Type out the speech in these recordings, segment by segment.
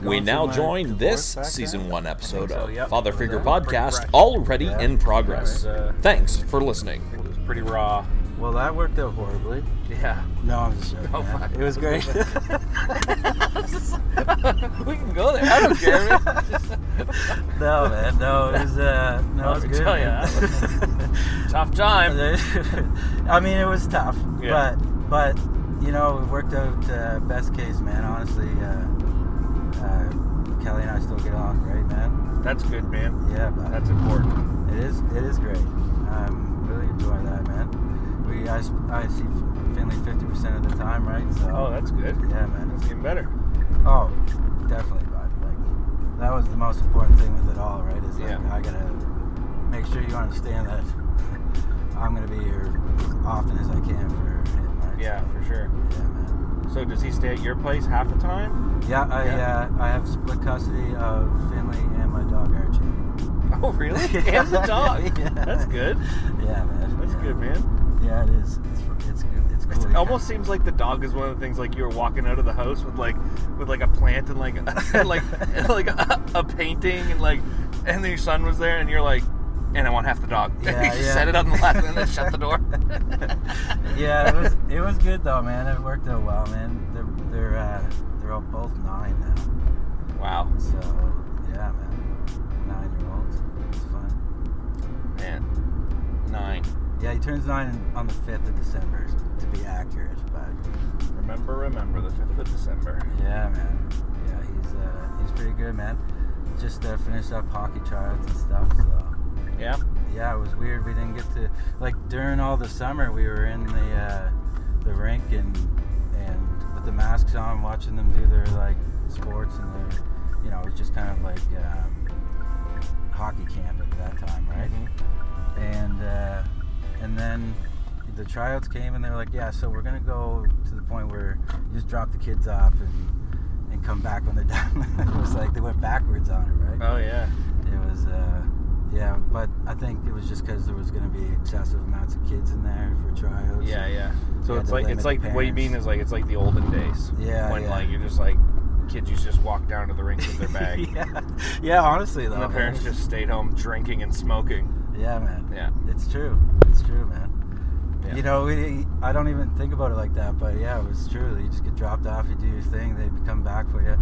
We now join this season one episode so, of yep. Father Figure That Podcast already Yeah. in progress. Was, uh, Thanks for listening. It was pretty raw. Well, that worked out horribly. Yeah. No, I'm just joking. Oh, fuck. It was great. we can go there. I don't care. man. no, man. No, it was. Uh, no, it was good. tell ya, man. Tough time. I mean, it was tough, Yeah. but but you know, it worked out uh, best case, man. Honestly, uh, uh, Kelly and I still get along great, man. That's good, man. Yeah, but That's important. it is it is great. I'm really enjoying that, man. We I, I see Finley 50% of the time, right? So Oh, that's good. yeah, man. It's getting better. Oh, definitely, bud. Like that was the most important thing with it all, right? Is like Yeah. I gotta make sure you understand that I'm gonna be here as often as I can for him, right? Yeah, So, for sure. yeah, man. So does he stay at your place half the time? Yeah, I Yeah. Uh, I have split custody of Finley and my dog Archie. Oh, really? and the dog. Yeah. That's good. Yeah, man. That's yeah. good, man. Yeah, it is. It's it's good. It's cool. It almost seems like the dog is one of the things like you were walking out of the house with like with like a plant and like and like and like a, a painting and like and then your son was there and you're like and I want half the dog. Yeah, you just yeah. set it on the left and then shut the door. yeah, it was it was good though, man. It worked out well, man. They're they're uh, they're all both nine now. wow, So yeah, man, nine year olds. It's fun. man, nine. Yeah, he turns nine on the fifth of December, to be accurate. But Remember, remember the fifth of December. yeah, man. Yeah, he's uh, he's pretty good, man. Just uh, finished up hockey tryouts and stuff. So Yeah. yeah, it was weird. We didn't get to like during all the summer. We were in the uh, the rink and and with the masks on, watching them do their like sports and their you know it was just kind of like um, hockey camp at that time, right? and uh, and then the tryouts came and they were like, yeah, so we're gonna go to the point where you just drop the kids off and and come back when they're done. it was like they went backwards on it, right? Oh yeah. It was, uh, yeah, but I think it was just because there was gonna be excessive amounts of kids in there for tryouts. Yeah, yeah. So it's like it's like what you mean is like it's like the olden days. Yeah, When yeah. like you're just like kids used to just walk down to the rink with their bag. yeah, yeah. Honestly, though, And the parents just stayed home drinking and smoking. Yeah, man. Yeah. It's true. It's true, man. Yeah. You know, we, I don't even think about it like that, but yeah, it was true. You just get dropped off, you do your thing, they come back for you.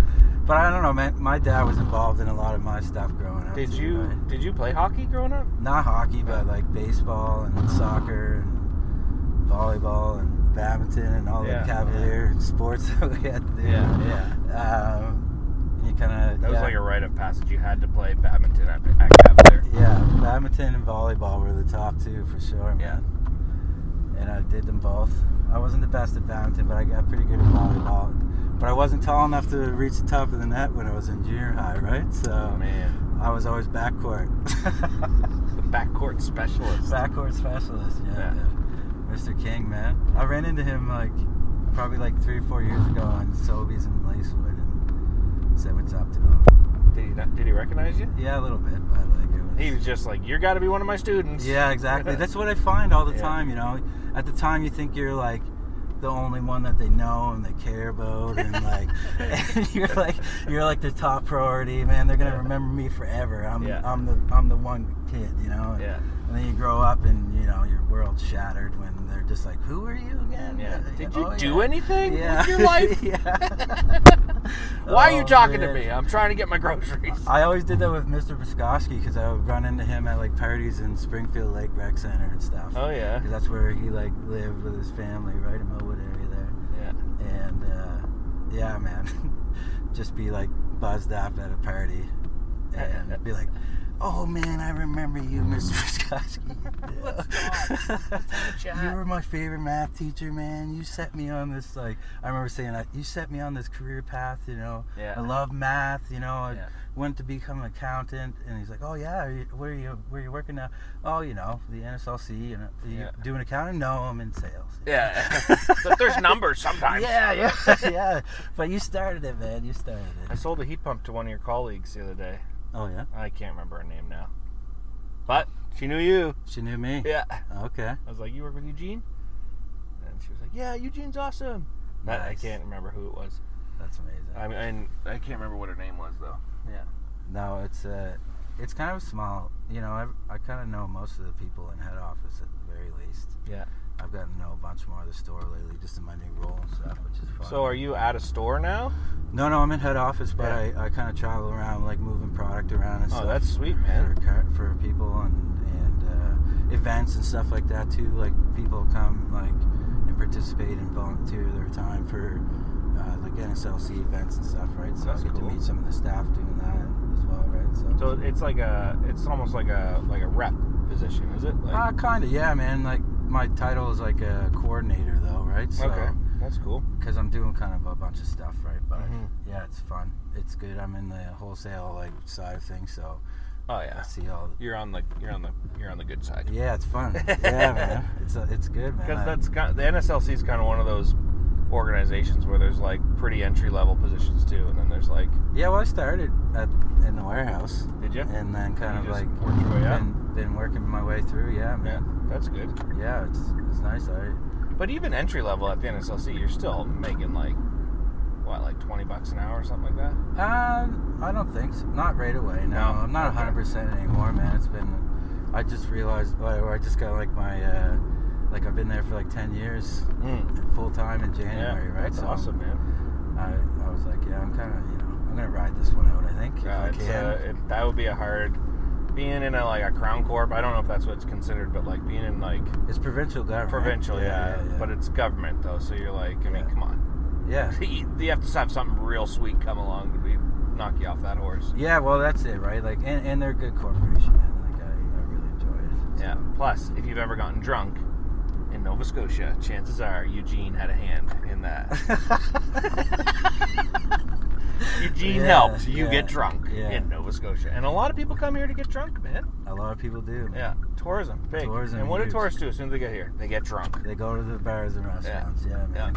But I don't know, man. My dad was involved in a lot of my stuff growing up. Did too, you right? did you play hockey growing up? Not hockey, but like baseball and soccer and volleyball and badminton and all Yeah, the cavalier sports that we had to do. yeah. Um, you kind of. That yeah. was like a rite of passage. You had to play badminton at, at Cavalier. Yeah, badminton and volleyball were the top two for sure, man. And I did them both. I wasn't the best at badminton, but I got pretty good at volleyball. But I wasn't tall enough to reach the top of the net when I was in junior high, right? So Oh man, I was always backcourt. the backcourt specialist. backcourt specialist, yeah. Yeah. yeah. Mr. King, man. I ran into him like probably like three or four years ago on Sobeys in Lacewood and said what's up to him. Did he not, did he recognize you? Yeah, a little bit, but like it was. He was just like, "You got to be one of my students." Yeah, exactly. That's what I find all the Yeah. time. You know, at the time you think you're like the only one that they know and they care about, and like and you're like you're like the top priority, man. They're gonna remember me forever. I'm Yeah. I'm the I'm the one kid, you know. And, Yeah. And then you grow up and you know your world's shattered when they're just like, "Who are you again?" Yeah. Did you "Oh, do yeah." anything Yeah. with your life? yeah. Why are you Oh, talking man. to me? I'm trying to get my groceries. I always did that with Mr. Viscoski because I would run into him at like parties in Springfield Lake Rec Center and stuff. Oh yeah. Because that's where he like lived with his family, right in Millwood area there. Yeah. And uh, yeah, man, just be like buzzed up at a party and be like, "Oh man, I remember you, Mr. Viscoski. Let's talk. Let's have a chat." You were my favorite math teacher, man. You set me on this like I remember saying that you set me on this career path. You know, Yeah. I love math. You know, I Yeah. went to become an accountant, and he's like, "Oh yeah, are you, where are you? Where are you working now? Oh, you know, the NSLC. And you Yeah. doing accounting? No, I'm in sales. Yeah. but there's numbers sometimes. Yeah, yeah, yeah. But you started it, man. You started it. I sold a heat pump to one of your colleagues the other day. Oh yeah, I can't remember her name now. But she knew you. she knew me. Yeah. Okay. I was like, "You work with Eugene?" And she was like, "Yeah, Eugene's awesome." But I Nice. can't remember who it was. That's amazing. I mean, I can't remember what her name was though. Yeah. No, it's uh, it's kind of small. You know, I, I kind of know most of the people in head office at the very least. Yeah. I've gotten to know a bunch more of the store lately, just in my new role and stuff, which is fun. So are you at a store now? No, no, I'm in head office, but Yeah. I, I kind of travel around, like moving product around and Oh, stuff. Oh, that's sweet, man. For, for people and and uh, events and stuff like that too. Like people come like and participate and volunteer their time for uh, like NSLC events and stuff, right? So That's I get cool. to meet some of the staff doing that as well, right? So it's like a, it's almost like a like a rep position, is it? Like, Uh, kind of, yeah, man. Like my title is like a coordinator, though, right? So, okay, that's cool. Because I'm doing kind of a bunch of stuff, right? But Mhm. yeah, it's fun. It's good. I'm in the wholesale like side of things, so Oh I yeah, see all. you're on the you're on the you're on the good side. Yeah, it's fun. yeah, man. It's uh, it's good, man. Because that's kind of, the NSLC is kind of one of those organizations where there's like pretty entry level positions too, and then there's like, yeah. Well, I started at in the warehouse, did you? and then kind You of like worked your way up. been, been working my way through. Yeah, Yeah, man. that's good. Yeah, it's it's nice. I But even entry level at the NSLC, you're still making like what, like twenty bucks an hour or something like that. Um, I don't think so. Not right away. No, No? I'm not Okay. 100 percent anymore, man. It's been. I just realized, or I just got like my, uh, like I've been there for like 10 years, Mm. full time in January, yeah, right? That's so awesome, man. I, I was like, yeah, I'm kind of, you know, I'm gonna ride this one out. I think Yeah, if I can. uh, it, that would be a hard being in a like a crown corp. I don't know if that's what's considered, but like being in like it's provincial government. provincial, yeah, yeah, but it's government though. So you're like, I mean, come on, yeah. you you have to have something real sweet come along to be knock you off that horse. Yeah, well, that's it, right? Like, and, and they're a good corporation, man. Like, I, I really enjoy it. So- Yeah. Plus, if you've ever gotten drunk in Nova Scotia, chances are Eugene had a hand in that. Eugene Yeah, helped you yeah, get drunk yeah. in Nova Scotia, and a lot of people come here to get drunk, man. a lot of people do. man. Yeah, tourism, big. Tourism, and what do tourists do as soon as they get here? They get drunk. They go to the bars and restaurants. Yeah, Yeah. man.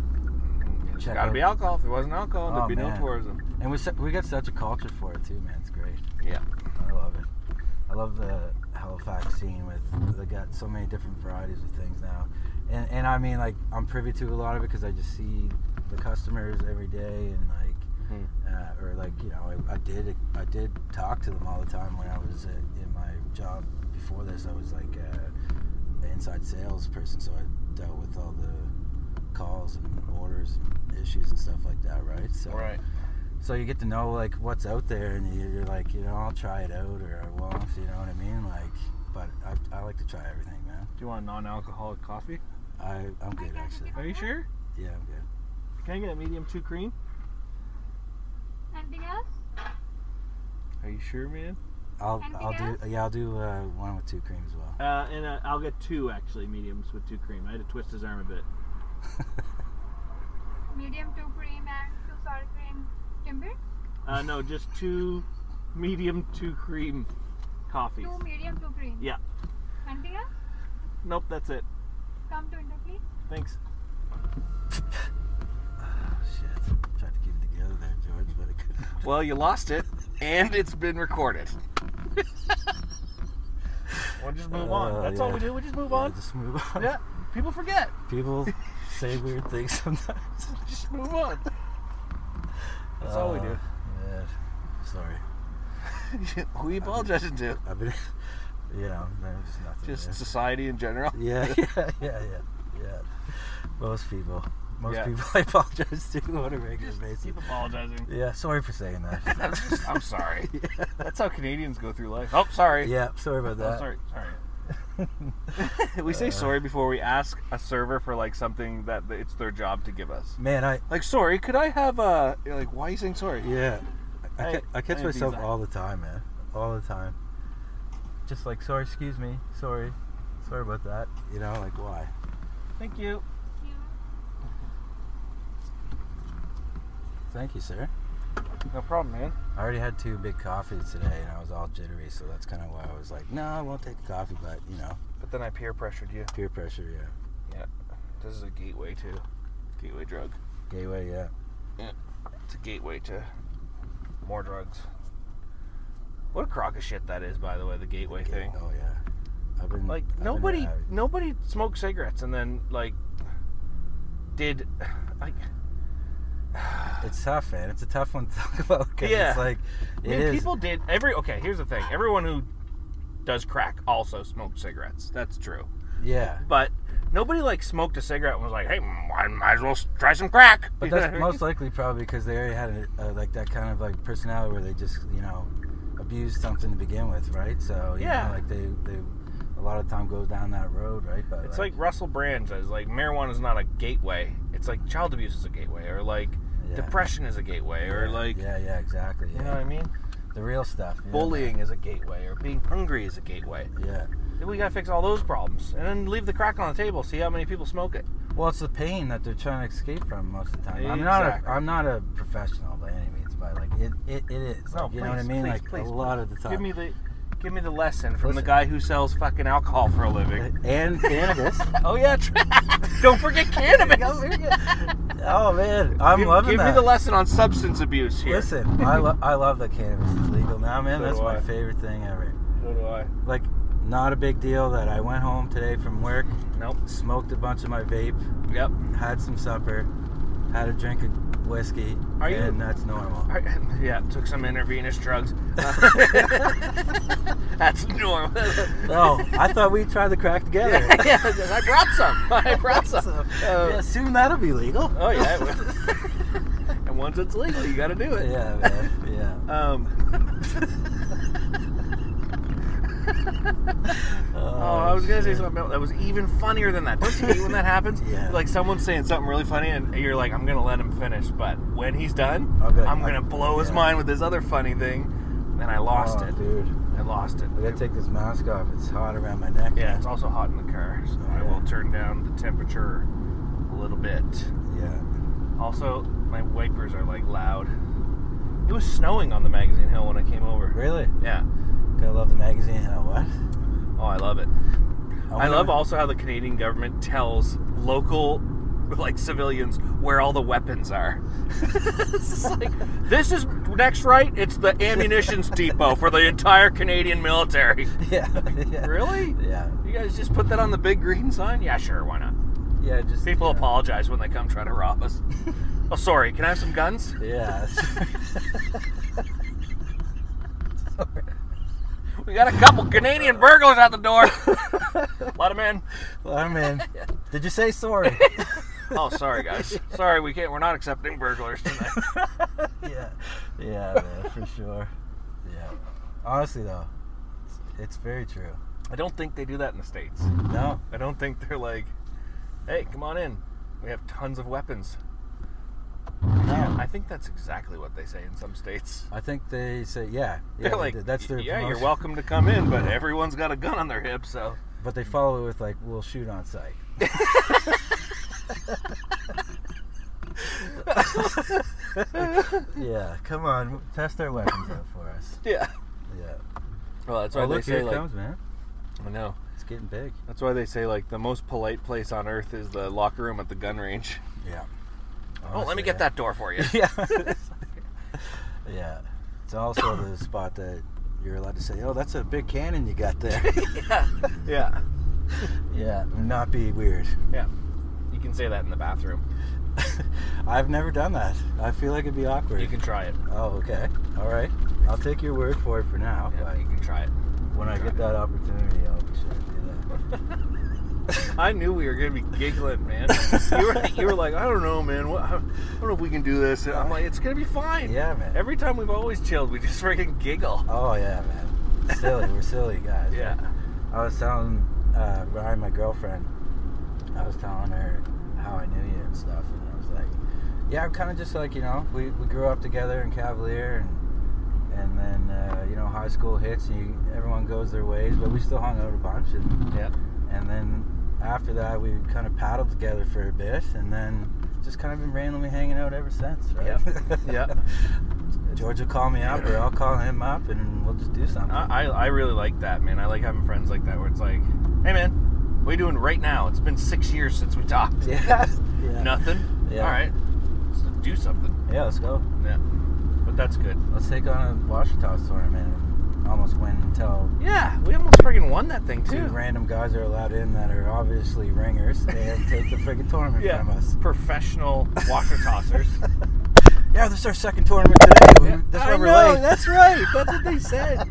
There's Check gotta out- be alcohol. If there wasn't alcohol, Oh, there'd be no tourism. And we we got such a culture for it too, man. It's great. Yeah. I love it. I love the Halifax scene with they got so many different varieties of things now, and and I mean like I'm privy to a lot of it because I just see the customers every day and like Mhm. uh, or like you know I, I did I did talk to them all the time when I was uh, in my job before this. I was like uh, an inside sales person, so I dealt with all the calls and orders and issues and stuff like that, right? So Right. so you get to know like what's out there, and you- you're like, you know, I'll try it out or I won't. You know what I mean? Like, but I, I like to try everything, man. Do you want non-alcoholic coffee? I I'm good actually. Are you sure? Yeah, I'm good. Can I get a medium two cream? Anything else? Are you sure, man? I'll Anything I'll do yeah I'll do uh, one with two cream as well. Uh, and uh, I'll get two actually mediums with two cream. I had to twist his arm a bit. Medium two cream and two sour cream timbits. Uh, no, just two medium two cream coffees. Two medium, two cream. Yeah. Anything else? Nope, that's it. Come to window, please. Thanks. Oh, shit, tried to keep it together but it couldn't. Well, you lost it, and it's been recorded. we'll just move on. Uh, That's all we do. We just move Yeah, on. Just move on. Yeah, people forget. People say weird things sometimes. Just move on. That's all we do. Uh, Yeah. Sorry. Who are you apologizing to? I've been, you know, there's just nothing. Just there. society in general. Yeah, yeah, yeah, yeah, yeah. Most people, most Yeah. people I apologize to on a regular basis. Keep apologizing. Yeah, sorry for saying that. I'm, just- I'm sorry. yeah. That's how Canadians go through life. Oh, sorry. yeah, sorry about Oh, that. sorry. Sorry. we say uh, sorry before we ask a server for like something that it's their job to give us. Man, I Like, sorry, could I have a? You're like, why are you saying sorry? yeah, I, Hey, ca- I catch hey, myself Visa. all the time, man, all the time. Just like sorry, excuse me, sorry, sorry about that. You know, like why? Thank you. Thank you, sir. No problem, man. I already had two big coffees today, and I was all jittery, so that's kind of why I was like, no, I won't take a coffee, but you know, But then I peer pressured you. peer pressure, yeah. Yeah. This is a gateway to gateway drug. Gateway, yeah. Yeah. It's a gateway to more drugs. What a crock of shit that is, by the way. The gateway thing. Oh yeah. I've been Like I've been nobody, out- nobody smoked cigarettes and then like did like it's tough, man. It's a tough one to talk about because Yeah. it's like I mean, people did every. Okay, here's the thing. Everyone who does crack also smoked cigarettes. That's true. yeah, But nobody like smoked a cigarette and was like, "Hey, I might as well try some crack." but You know that's what I mean? most likely probably because they already had a, uh, like that kind of like personality where they just you know abused something to begin with, right? So you Yeah. know, like they they a lot of time goes down that road, right? But It's like Russell Brand says, like marijuana is not a gateway. It's like child abuse is a gateway, or like Yeah. depression is a gateway, or yeah, like yeah, yeah, exactly. you know what I mean. the real stuff. yeah, Bullying is a gateway, or being hungry is a gateway. Yeah. Then we gotta fix all those problems, and then leave the crack on the table. See how many people smoke it. Well, it's the pain that they're trying to escape from most of the time. I'm not a I'm not a professional by any means, but like it it, it is. No, Like, you know what I mean? please, like please, a lot of the time. Give me the, give me the lesson from the guy who sells fucking alcohol for a living. and cannabis. oh yeah, don't forget cannabis. oh man, I'm give, loving give that. me the lesson on substance abuse here. Listen, I, lo- I love that cannabis is legal now, man. So That's my I. favorite thing ever. So do I. Like, not a big deal that I went home today from work, Nope. smoked a bunch of my vape, Yep. had some supper, had a drink of whiskey, Are you- and that's normal. Right, Yeah, took some intravenous drugs. That's normal. Oh, I thought we tried the crack together. yeah, I brought some. I brought some. Uh, yeah, soon that'll be legal. Oh yeah. and once it's legal, you got to do it. Yeah, man. Yeah. Um. Oh, oh, I was gonna say shit. something that was even funnier than that. Don't you hate when that happens? Yeah. Like someone's saying something really funny, and you're like, "I'm gonna let him finish," but when he's done, be like, I'm "Oh, gonna blow his yeah." mind with this other funny thing, and I lost Oh, it. dude. I lost it. I gotta take this mask off. It's hot around my neck. Yeah, it's also hot in the car, so I will turn down the temperature a little bit. Yeah. Also, my wipers are like loud. It was snowing on the magazine hill when I came over. Really? Yeah. Gotta love the magazine. Hell, what? Oh, I love it. I wonder- love also how the Canadian government tells local like civilians where all the weapons are. Like, this is next right. It's the ammunitions depot for the entire Canadian military. Yeah. yeah. Really? Yeah. You guys just put that on the big green sign? Yeah, sure. Why not? Yeah. Just People yeah. apologize when they come try to rob us. oh, sorry. Can I have some guns? Yeah. We got a couple Canadian burglars at the door. Let them in. well, I'm in. Did you say sorry? Oh, sorry guys. Sorry, we can't. We're not accepting burglars tonight. yeah. Yeah, man, for sure. Yeah. Honestly, though, it's, it's very true. I don't think they do that in the states. No. I don't think they're like, "Hey, come on in. We have tons of weapons." No. I think that's exactly what they say in some states. I think they say, yeah. yeah They're like, that's their "Yeah, you're promotion. welcome to come in, but everyone's got a gun on their hip, so." But they follow it with, like, we'll shoot on sight. yeah, come on, test their weapons out for us. Yeah. Yeah. Well, that's oh, why Oh, they look, say here it like, comes, man. I know. It's getting big. That's why they say like the most polite place on earth is the locker room at the gun range. Yeah. Oh, let me get that door for you. Yeah. yeah. It's also the spot that you're allowed to say, "Oh, that's a big cannon you got there." yeah. Yeah. yeah, not be weird. Yeah. You can say that in the bathroom. I've never done that. I feel like it'd be awkward. You can try it. Oh, okay. All right. I'll take your word for it for now. Yeah, but you can try it. when I get that opportunity, I'll be sure to do that. I knew we were gonna be giggling, man. You were, you were like, I don't know, man. What, I don't know if we can do this. And I'm like, it's gonna be fine. Yeah, man. Every time we've always chilled, we just freaking giggle. Oh yeah, man. Silly. We're silly guys. Yeah. I was telling uh, Ryan, my girlfriend, I was telling her how I knew you and stuff, and I was like, yeah, I'm kind of just like you know, we, we grew up together in Cavalier, and and then uh, you know, high school hits, and you, everyone goes their ways, but we still hung out a bunch, and Yeah. and then after that, we kind of paddled together for a bit, and then just kind of been randomly hanging out ever since, right? Yep. Yep. George will call me up, or I'll call him up, and we'll just do something. I, I really like that, man. I like having friends like that where it's like, hey, man, what are you doing right now? It's been six years since we talked. yeah. yeah. Nothing. Yeah. All right. Let's do something. Yeah, let's go. Yeah. But that's good. Let's take on a Washington tournament almost win until Yeah, we almost friggin' won that thing two too. random guys are allowed in that are obviously ringers and take the friggin' tournament Yeah. from us. Professional washer tossers. Yeah, this is our second tournament today. We- That's why I we're know, late. that's right. That's what they said.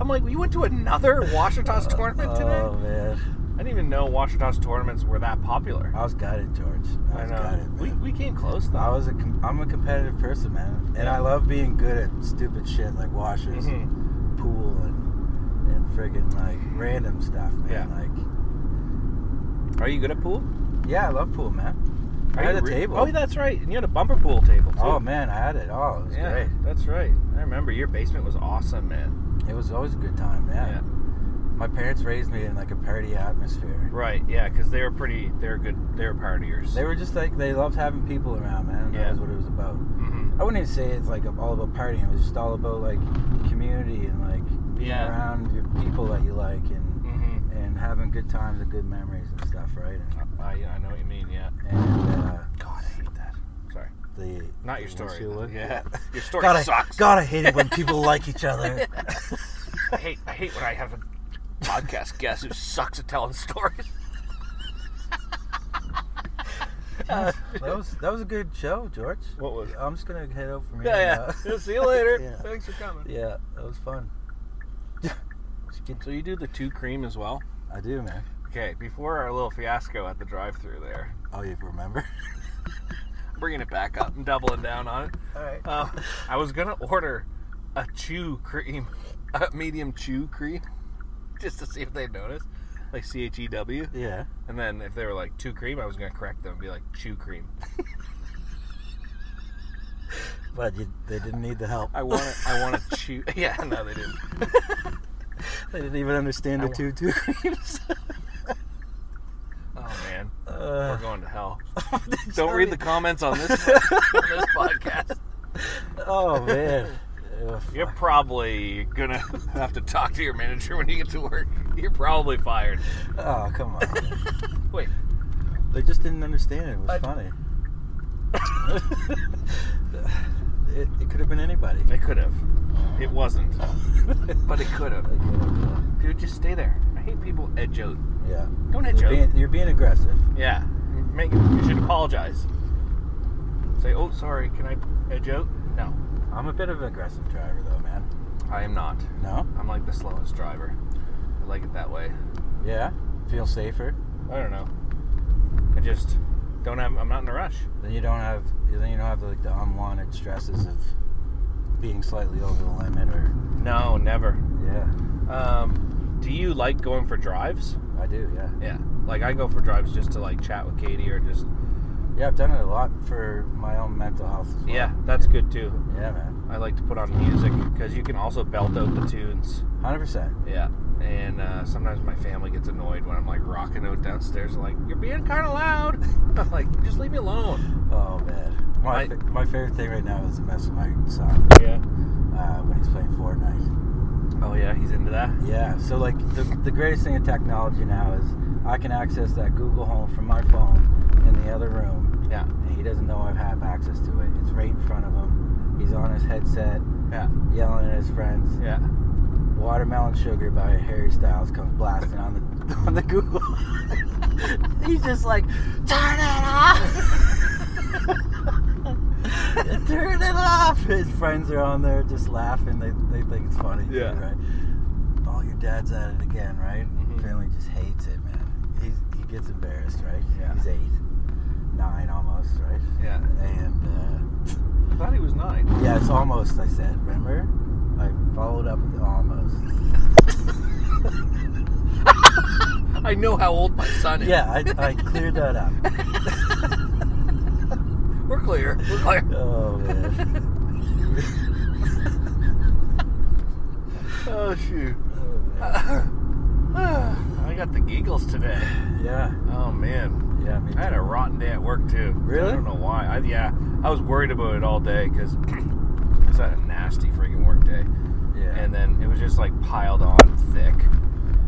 I'm like, you went to another washer toss tournament today? Oh man, I didn't even know washer toss tournaments were that popular. I was gutted, George. I I was know. gutted. We, man. we came close though. I was a com- I'm a competitive person, man, and Yeah. I love being good at stupid shit like washers, Mhm. and pool, and and friggin' like random stuff, man. Yeah. Like, Are you good at pool? yeah, I love pool, man. I Are had you a re- table. Oh, that's right. And you had a bumper pool table too. Oh man, I had it. Oh, it was yeah, great. that's right. I remember your basement was awesome, man. It was always a good time. man. Yeah. My parents raised me in like a party atmosphere. Right. Yeah, because they were pretty. They were good. They were partiers. They were just like they loved having people around, man. Yeah. That was what it was about. hmm I wouldn't even say it's like all about partying. It was just all about like community and like Yeah. around your people that you like and hmm and having good times and good memories and stuff, right? And, I, I know what you mean. Yeah. and uh, God, I hate that. Sorry. the Not your story. Sheila- Yeah. Your story God, I, sucks. God, I hate it when people like each other. I hate. I hate when I have a podcast guest who sucks at telling stories. that was that was a good show, George. What was it? I'm just gonna head out from here. Yeah, now. yeah. See you later. Yeah. Thanks for coming. yeah, that was fun. So you do the two cream as well? I do, man. Okay, before our little fiasco at the drive-through there, Oh, you remember? bringing it back up and doubling down on it. All right. Um, I was gonna order a chew cream, a medium chew cream, just to see if they'd notice, like C H E W. Yeah. And then if they were like chew cream, I was gonna correct them and be like chew cream. But you, they didn't need the help. I want to, I want to chew. Yeah, no, they didn't. They didn't even understand the two two creams. Oh man, Uh, we're going to hell. Don't read the comments on this on this podcast. Oh man. You're probably gonna have to talk to your manager when you get to work. You're probably fired. oh come on. Wait, They just didn't understand it. It was I- funny. it, it could have been anybody. it could have. It wasn't, but it could have. Dude, just stay there. I hate people edge out. yeah. Don't edge You're out. being, you're being aggressive. Yeah, make. You should apologize. Say, oh, sorry. Can I edge out? No, I'm a bit of an aggressive driver, though, man. I am not. No? I'm like the slowest driver. I like it that way. Yeah? Feel safer? I don't know. I just don't have. I'm not in a rush. Then you don't have. Then you don't have like the unwanted stresses of being slightly over the limit, or No, never. yeah, Um, do you like going for drives? I do. Yeah, Yeah. Like I go for drives just to like chat with Katie or just. yeah. I've done it a lot for my own mental health as well. Yeah, that's good too. Yeah, man. I like to put on music because you can also belt out the tunes. Hundred percent. Yeah. And uh, sometimes my family gets annoyed when I'm like rocking out downstairs. Like you're being kind of loud. I'm like, just leave me alone. Oh man. My I- my favorite thing right now is to mess with my son Yeah. uh, when he's playing Fortnite. Oh yeah, he's into that. Yeah. So like the the greatest thing in technology now is I can access that Google Home from my phone in the other room, Yeah. and he doesn't know I have access to it. It's right in front of him. He's on his headset, Yeah. yelling at his friends. Yeah. Watermelon Sugar by Harry Styles comes blasting on the on the Google. He's just like, turn it off. turn it off. His friends are on there just laughing. They, they think it's funny. too, Yeah. right. Oh, your dad's at it again, right? Mhm. Family just hates it, man. He's, he gets embarrassed, right? Yeah. He's eight, nine almost, right? Yeah. And I thought he was nine. uh, yeah, it's almost. I said, remember? I followed up with almost. I know how old my son is. Yeah, I, I cleared that up. We're clear. We're clear. Oh man. Oh shoot. Oh, man. I got the giggles today. Yeah, Oh man. yeah, I had a rotten day at work too. Really? I don't know why. I, yeah, I was worried about it all day because I had a nasty freaking work day, Yeah. and then it was just like piled on thick.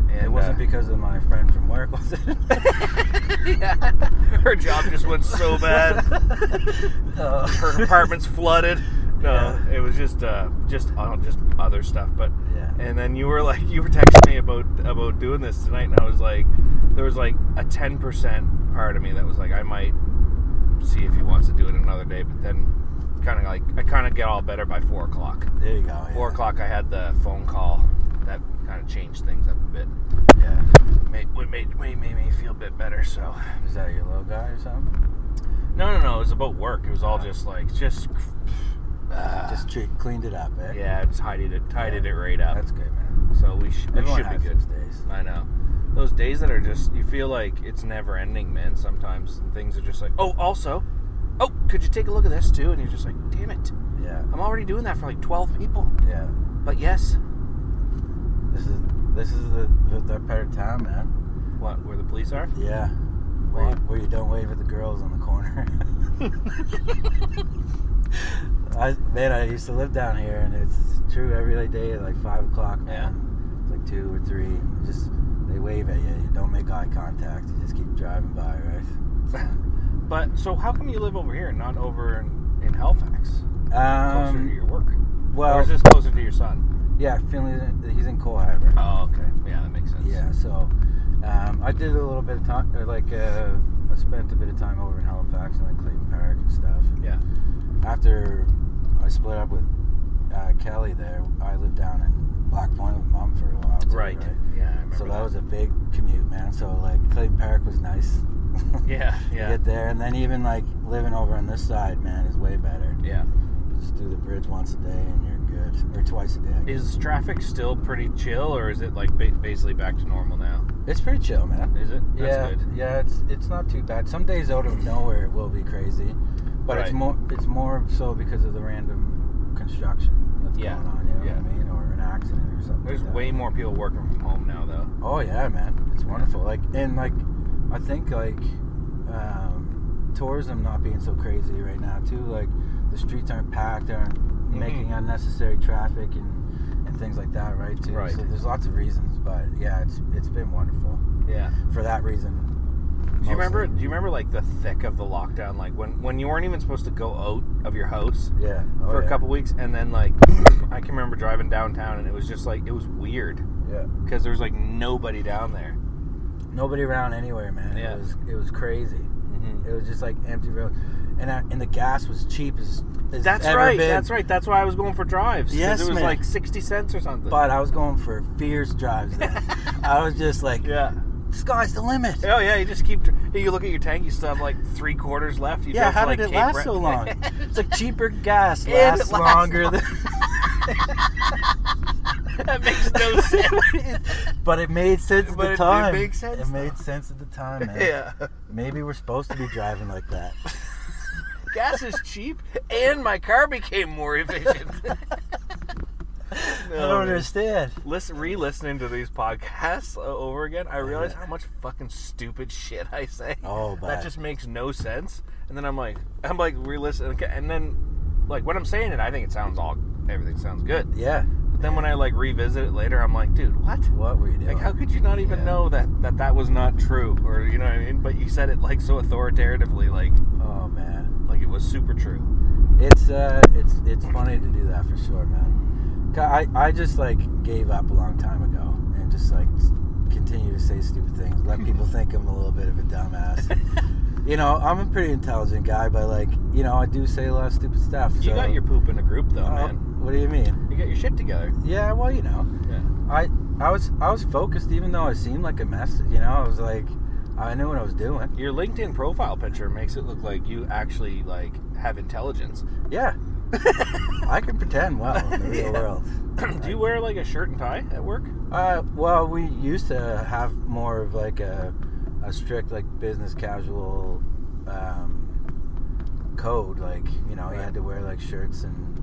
And it wasn't uh, because of my friend from work, was it? yeah, her job just went so bad. Uh, Her apartment's flooded. No, Yeah. it was just uh, just uh, just other stuff. But Yeah. and then you were like you were texting me about about doing this tonight, and I was like, there was like a ten percent part of me that was like, I might see if he wants to do it another day, but then kind of like I kind of get all better by four o'clock. There you go. Yeah. Four o'clock, I had the phone call that kind of changed things up a bit. Yeah. Made, made, made, made me feel a bit better. So Is that your little guy or something? no, no, no. It was about work. It was all just like just. uh, Just cleaned it up, eh? yeah, just tidied it, tidied it right up. That's good, man. So we, sh- we should be good. days. I know. Those days that are just you feel like it's never ending, man. Sometimes and things are just like, oh, also, oh, could you take a look at this too? And you're just like, damn it, Yeah. I'm already doing that for like 12 people. Yeah. But yes, This is this is the, the that part of town, man. what where the police are? Yeah. Where you, where you don't wave at the girls on the corner. I man, I used to live down here, and it's true every day at like five o'clock, man. It's like two or three. Just they wave at you. You don't make eye contact. You just keep driving by, right? But so how come you live over here, and not over in, in Halifax, closer to Um, your work? well, or is this closer to your son? yeah, Finley, he's in Cole Harbor. Oh, okay. Yeah, that makes sense. Yeah, so um, I did a little bit of time, or like uh, I spent a bit of time over in Halifax and like Clayton Park and stuff. Yeah. After I split up with uh, Kelly there, I lived down in Black Point with mom for a while. Too, Right. Yeah, I remember So that was a big commute, man. So like Clayton Park was nice. Yeah, yeah. Get there, and then even like living over on this side, man, is way better. Yeah. Just do the bridge once a day, and you're good, or twice a day. Is traffic still pretty chill, or is it like ba- basically back to normal now? It's pretty chill, man. Is it? That's yeah, good. yeah, it's it's not too bad. Some days out of nowhere it will be crazy, but it's more it's more so because of the random construction that's Yeah, going on. You know yeah. what I mean, or an accident or something. There's like way more people working from home now, though. Oh yeah, man, it's wonderful. Like and like, I think like um, tourism not being so crazy right now too. Like the streets aren't packed, aren't Mm-hmm. making unnecessary traffic and and things like that, right? Too. Right. So there's lots of reasons, but yeah, it's it's been wonderful Yeah. for that reason. Do you remember? Do you remember like the thick of the lockdown? Like when when you weren't even supposed to go out of your house Yeah. Oh, for yeah. a couple weeks, and then like I can remember driving downtown, and it was just like it was weird Yeah. because there was like nobody down there. Nobody around anywhere, man. Yeah. It was it was crazy. Mm-hmm. It was just like empty road, and I, and the gas was cheap as, as That's right. been. That's right. That's why I was going for drives. Yes, it was man. like sixty cents or something. But I was going for fierce drives. I was just like, yeah. sky's the limit. Oh yeah, you just keep. You look at your tank, you still have like three quarters left. You Yeah, how like, did it Cape last Breton. so long? It's like cheaper gas lasts lasts longer than. that makes no sense. but it made sense at the it- it time. makes sense, It made sense at the time, man. yeah. Maybe we're supposed to be driving like that. Gas is cheap, and my car became more efficient. I don't understand. Listen, re-listening to these podcasts uh, over again, I realize yeah. how much fucking stupid shit I say. Oh, that just makes no sense. And then I'm like, I'm like re-listening, and then like when I'm saying it, I think it sounds all, everything sounds good. Yeah. But then when I like revisit it later, I'm like, dude, what? What were you doing? Like, how could you not even Yeah. know that, that that was not true, or you know what I mean? But you said it like so authoritatively, like oh man. like it was super true. It's uh, it's it's funny to do that for sure, man. I I just like gave up a long time ago and just like continue to say stupid things, let people think I'm a little bit of a dumbass. you know, I'm a pretty intelligent guy, but like, you know, I do say a lot of stupid stuff. You so- got your poop in a group though, Uh, man. What do you mean? You got your shit together. Yeah, well, you know, Yeah. I I was I was focused, even though I seemed like a mess. You know, I was like, I knew what I was doing. Your LinkedIn profile picture makes it look like you actually like have intelligence. Yeah, I can pretend well in the real world. Do you wear like a shirt and tie at work? Uh, well, we used to have more of like a, a strict like business casual um, code. Like you know, you had to wear like shirts and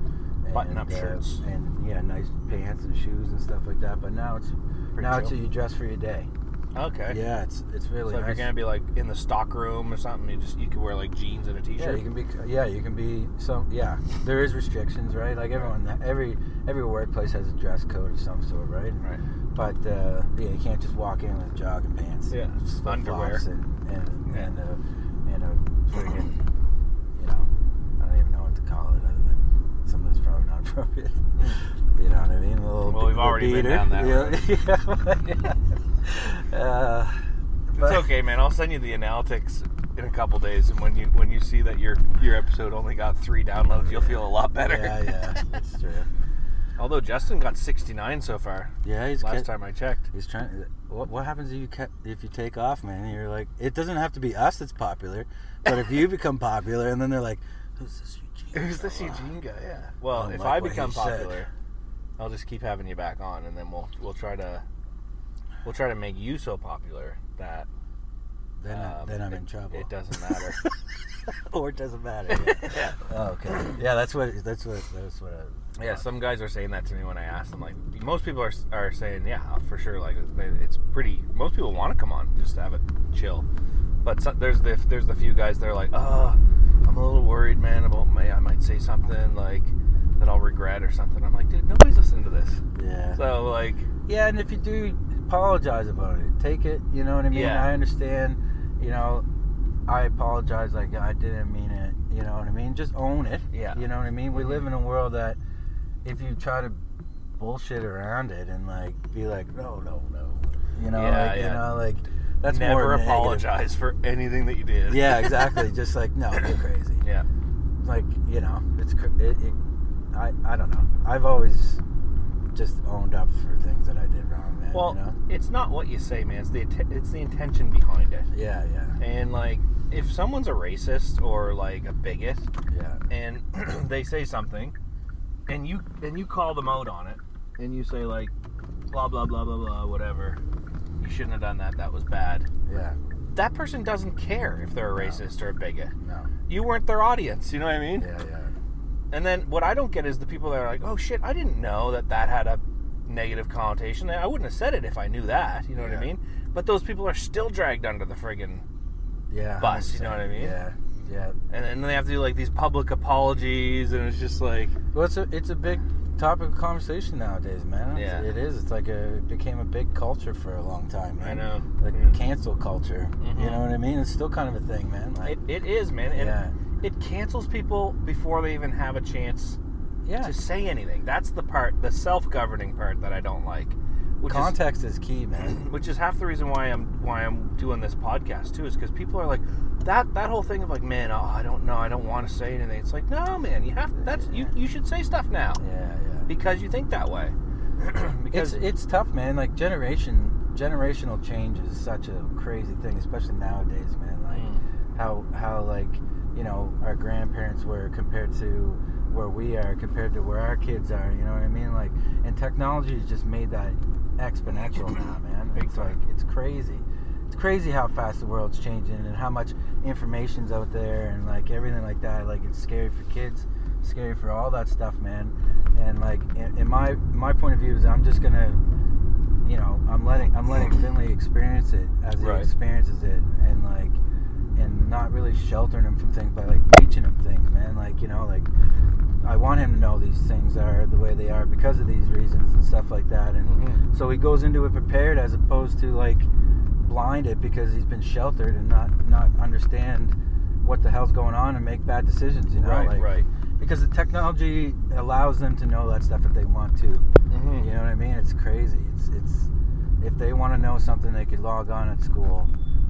Button-up uh, shirts. and yeah, nice pants and shoes and stuff like that. But now it's Pretty now it's chill. you dress for your day. Okay. Yeah, it's it's really So if you're gonna be like in the stock room or something, you just you can wear like jeans and a yeah, t-shirt. you can be. Yeah, you can be. So yeah, there is restrictions, right? Like everyone, every every workplace has a dress code of some sort, right? Right. But uh, yeah, you can't just walk in with jogging pants, Yeah, and underwear. and and Yeah. and a, and a friggin' you know, I don't even know what to call it than something that's probably not appropriate. you know what I mean? A little, Well, we've already been down that yeah, yeah. Uh, It's okay, man. I'll send you the analytics in a couple days, and when you when you see that your your episode only got three downloads, you'll feel a lot better. Yeah, yeah, that's true. Although Justin got 69 so far. Yeah, he's Last ki- time I checked. He's trying. What what happens if you ca- if you take off, man? You're like, it doesn't have to be us that's popular, but if you become popular, and then they're like, who's this Eugene? Who's this? Eugene guy? Yeah. Well, Unlike if I what he become said. popular, I'll just keep having you back on, and then we'll we'll try to we'll try to make you so popular that Then, I, um, then I'm it- in trouble. It doesn't matter. or it doesn't matter. Yeah. yeah. oh, okay. Yeah, that's what. That's what. That's what. I, Yeah, some guys are saying that to me when I ask them. Like, most people are, are saying, yeah, for sure. Like, it's pretty. Most people want to come on just to have a chill. But so, there's the there's the few guys that are like, oh, I'm a little worried, man, about my I might say something like that I'll regret or something. I'm like, dude, nobody's listening to this. Yeah. So like, Yeah, and if you do, apologize about it. Take it. You know what I mean? Yeah. I understand. You know, I apologize. Like I didn't mean it. You know what I mean? Just own it. Yeah. You know what I mean? We Mhm. live in a world that if you try to bullshit around it and like be like, no, no, no. You know, Yeah, like, yeah. you know, like that's never negative. apologize for anything that you did. Yeah, exactly. Just like no, you're crazy. Yeah. Like you know, it's it, it. I I don't know. I've always just owned up for things that I did wrong, man. Well, you know? it's not what you say, man. It's the it's the intention behind it. Yeah, yeah, And like, if someone's a racist or like a bigot, yeah. and they say something, and you and you call them out on it, and you say like, blah blah blah blah blah, whatever. You shouldn't have done that. That was bad. Yeah, That person doesn't care if they're a racist or a bigot. no. You weren't their audience. You know what I mean? Yeah, yeah. And then what I don't get is the people that are like, "Oh shit, I didn't know that that had a negative connotation. I wouldn't have said it if I knew that." You know what I mean? But those people are still dragged under the friggin' Yeah. Bus, you know what I mean? Yeah, yeah. and, and then they have to do like these public apologies, and it's just like, Well, it's a it's a big topic of conversation nowadays, man. It's- Yeah. it is. It's like a it became a big culture for a long time. Man. I know, Like yeah. cancel culture. Mhm. You know what I mean? It's still kind of a thing, man. Like, it, it is, man, and Yeah. it cancels people before they even have a chance yeah. to say anything. That's the part, the self-governing part that I don't like. Which is, Context is key, man. which is half the reason why I'm why I'm doing this podcast too, is because people are like that that whole thing of like, man, oh, I don't know, I don't want to say anything. It's like, no, man, you have that's you you should say stuff now Yeah, yeah. because you think that way. because it's it's tough, man. Like generation generational change is such a crazy thing, especially nowadays, man. Like Mm. how how like you know our grandparents were compared to where we are compared to where our kids are. You know what I mean? Like and technology has just made that exponential now, man. Big it's time. like it's crazy. It's crazy how fast the world's changing and how much information's out there and like everything like that. Like it's scary for kids, scary for all that stuff, man. And like in, in my my point of view is I'm just gonna, you know, I'm letting I'm letting Finley experience it as he Right. experiences it, and like, and not really sheltering him from things by like teaching him things, man. Like you know, like I want him to know these things are the way they are because of these reasons and stuff like that. And Mhm. so he goes into it prepared as opposed to like blinded because he's been sheltered and not not understand what the hell's going on and make bad decisions. You know, right, like, right. because the technology allows them to know that stuff if they want to. Mhm. You know what I mean? It's crazy. It's it's if they want to know something, they could log on at school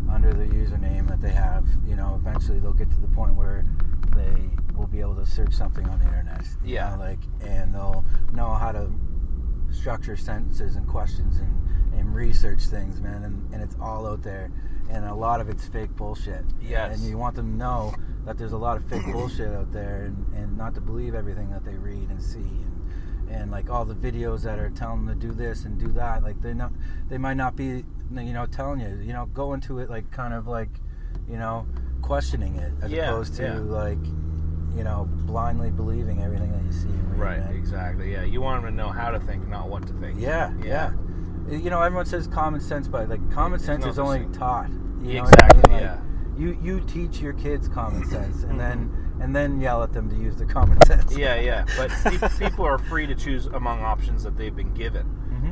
under the username that they have. You know, eventually they'll get to the point where they will be able to search something on the internet. Yeah. know, like and they'll know how to structure sentences and questions and and research things, man. And, and it's all out there, and a lot of it's fake bullshit. Yes. And you want them to know that there's a lot of fake bullshit out there, and, and not to believe everything that they read and see, and and like all the videos that are telling them to do this and do that. Like they're not, they might not be, you know, telling you, you know, go into it like kind of like, you know, questioning it as Yeah, opposed to yeah. like, you know, blindly believing everything that you see. Right, man. exactly. Yeah, you want them to know how to think, not what to think. Yeah, yeah. You know, everyone says common sense, but like common It's sense is only same. taught. You know what I Exactly, mean? Like, yeah. You you teach your kids common sense, and then mm-hmm. and then yell at them to use the common sense. Yeah, yeah. But people are free to choose among options that they've been given.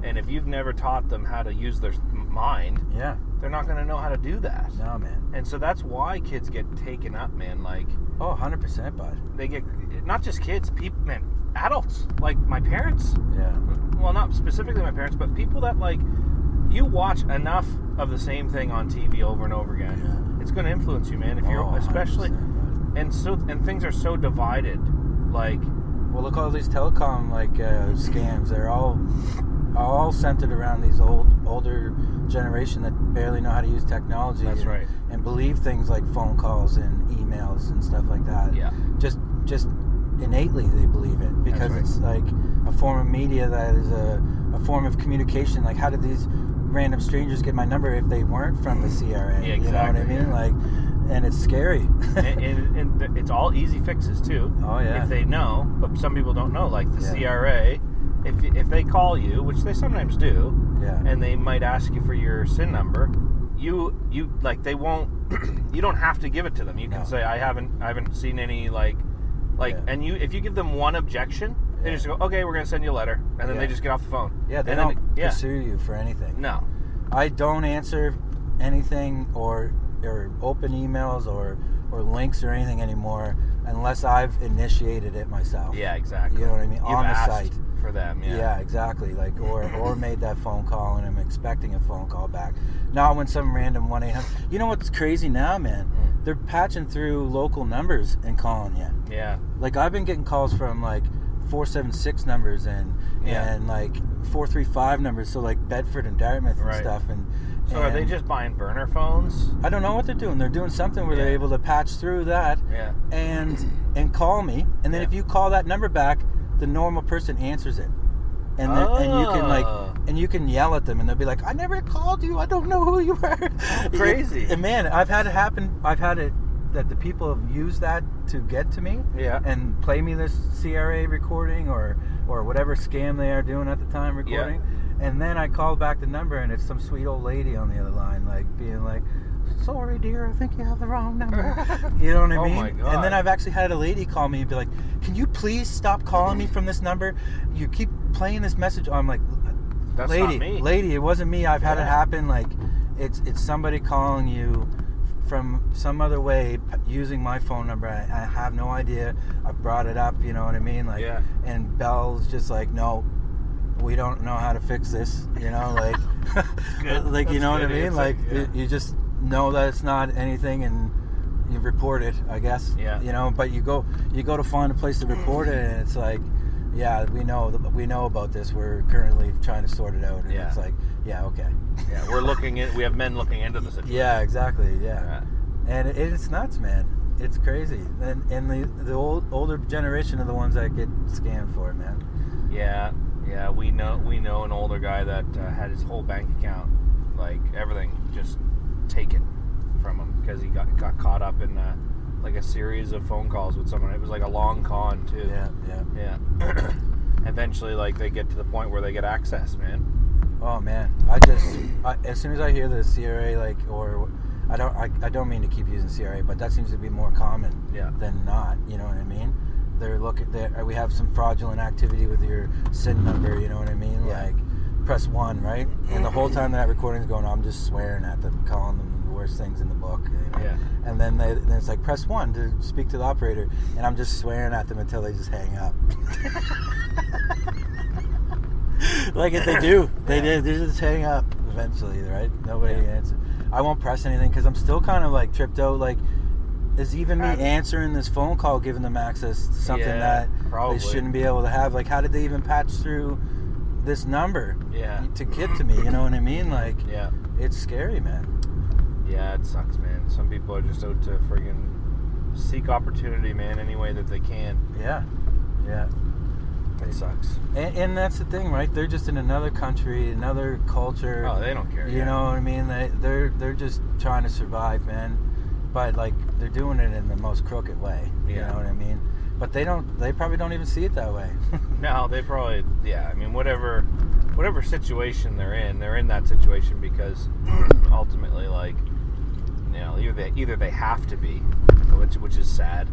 And if you've never taught them how to use their mind, Yeah. they're not going to know how to do that. No, man. And so that's why kids get taken up, man. Like, Oh, 100 percent, bud. they get, not just kids, people, man, adults. Like, my parents, Yeah. well, not specifically my parents, but people that, like, you watch enough of the same thing on TV over and over again. Yeah. It's going to influence you, man. If you're Oh, especially 100%, and so and things are so divided. Like Well, look all these telecom like uh, scams. They're all all centered around these old older generation that barely know how to use technology. That's and, right. And believe things like phone calls and emails and stuff like that. Yeah. Just just innately they believe it because right. it's like a form of media that is a, a form of communication. Like how did these random strangers get my number if they weren't from the CRA? Yeah, exactly, You know what I mean? yeah. Like, and it's scary. and, and, and it's all easy fixes too. Oh, yeah. If they know, but some people don't know. Like the Yeah. CRA, if if they call you, which they sometimes do, yeah. and they might ask you for your SIN number, you you like they won't. you don't have to give it to them. You can No. say I haven't I haven't seen any like like Yeah. and you if you give them one objection, they just go okay we're gonna send you a letter, and then they just get off the phone. yeah, they and don't then, yeah pursue you for anything. no I don't answer anything or or open emails or or links or anything anymore unless I've initiated it myself. yeah exactly. You know what I mean? You've On the asked site. For them. Yeah. Yeah, exactly. Like or or made that phone call and I'm expecting a phone call back. Not when some random one eight hundred. You know what's crazy now, man? Mm. They're patching through local numbers and calling you. Yeah. Like I've been getting calls from like four seven six numbers and Yeah. and like four three five numbers. So like Bedford and Dartmouth and Right. stuff. And So are they just buying burner phones? I don't know what they're doing. They're doing something where they're able to patch through that Yeah. and and call me. And then Yeah. if you call that number back, the normal person answers it. And then, and you can like Oh. and you can yell at them and they'll be like, "I never called you. I don't know who you are." crazy. And man, I've had it happen. I've had it that the people have used that to get to me Yeah. and play me this CRA recording or or whatever scam they are doing at the time recording. And then I call back the number and it's some sweet old lady on the other line, like being like, "Sorry, dear, I think you have the wrong number." you know what I Oh mean? my God. And then I've actually had a lady call me and be like, "Can you please stop calling me from this number? You keep playing this message." I'm like, That's lady, not me. lady, it wasn't me. I've had it happen. Like, it's it's somebody calling you from some other way p- using my phone number. I, I have no idea. I brought it up. You know what I mean? Like, Yeah. and Bell's just like, no, we don't know how to fix this. You know, like, like you know what I mean? insight, Like, yeah. you, you just know that it's not anything and. You report it, I guess. Yeah. You know, but you go, you go to find a place to report it, and it's like, yeah, we know, we know about this. We're currently trying to sort it out, and Yeah. it's like, yeah, okay. Yeah, we're looking in. We have men looking into the situation. Yeah, exactly. Yeah, and it, it's nuts, man. It's crazy, and and the the old older generation are the ones that get scammed for it, man. Yeah, yeah. We know we know an older guy that uh, had his whole bank account, like everything, just taken from him because he got got caught up in uh, like a series of phone calls with someone. It was like a long con too. Yeah, yeah. Yeah. Eventually, like they get to the point where they get access, man. Oh man, I just I, as soon as I hear the CRA, like, or I don't, I, I don't mean to keep using CRA, but that seems to be more common Yeah. than not. You know what I mean? They're looking. There, we have some fraudulent activity with your SIN number. You know what I mean? Yeah. Like, press one, right? And the whole time that recording's going on, I'm just swearing at them, calling them the worst things in the book. You know? Yeah. And then they, then it's like press one to speak to the operator, and I'm just swearing at them until they just hang up. like if they do, they Yeah. did. They just hang up eventually, right? Nobody Yeah. answers. I won't press anything because I'm still kind of like tripped out. Like, is even me answering this phone call giving them access to something Yeah, that probably. they shouldn't be able to have? Like, how did they even patch through this number Yeah. to get to me? You know what I mean? Like, Yeah. it's scary, man. Yeah, it sucks, man. Some people are just out to friggin' seek opportunity, man, any way that they can. Yeah, yeah. It sucks. And, and that's the thing, right? They're just in another country, another culture. Oh, they don't care. You yeah. know what I mean? They they're they're just trying to survive, man. But like they're doing it in the most crooked way. Yeah. You know what I mean? But they don't. They probably don't even see it that way. No, they probably yeah. I mean, whatever, whatever situation they're in, they're in that situation because ultimately, like, you know, either they, either they have to be, which which is sad,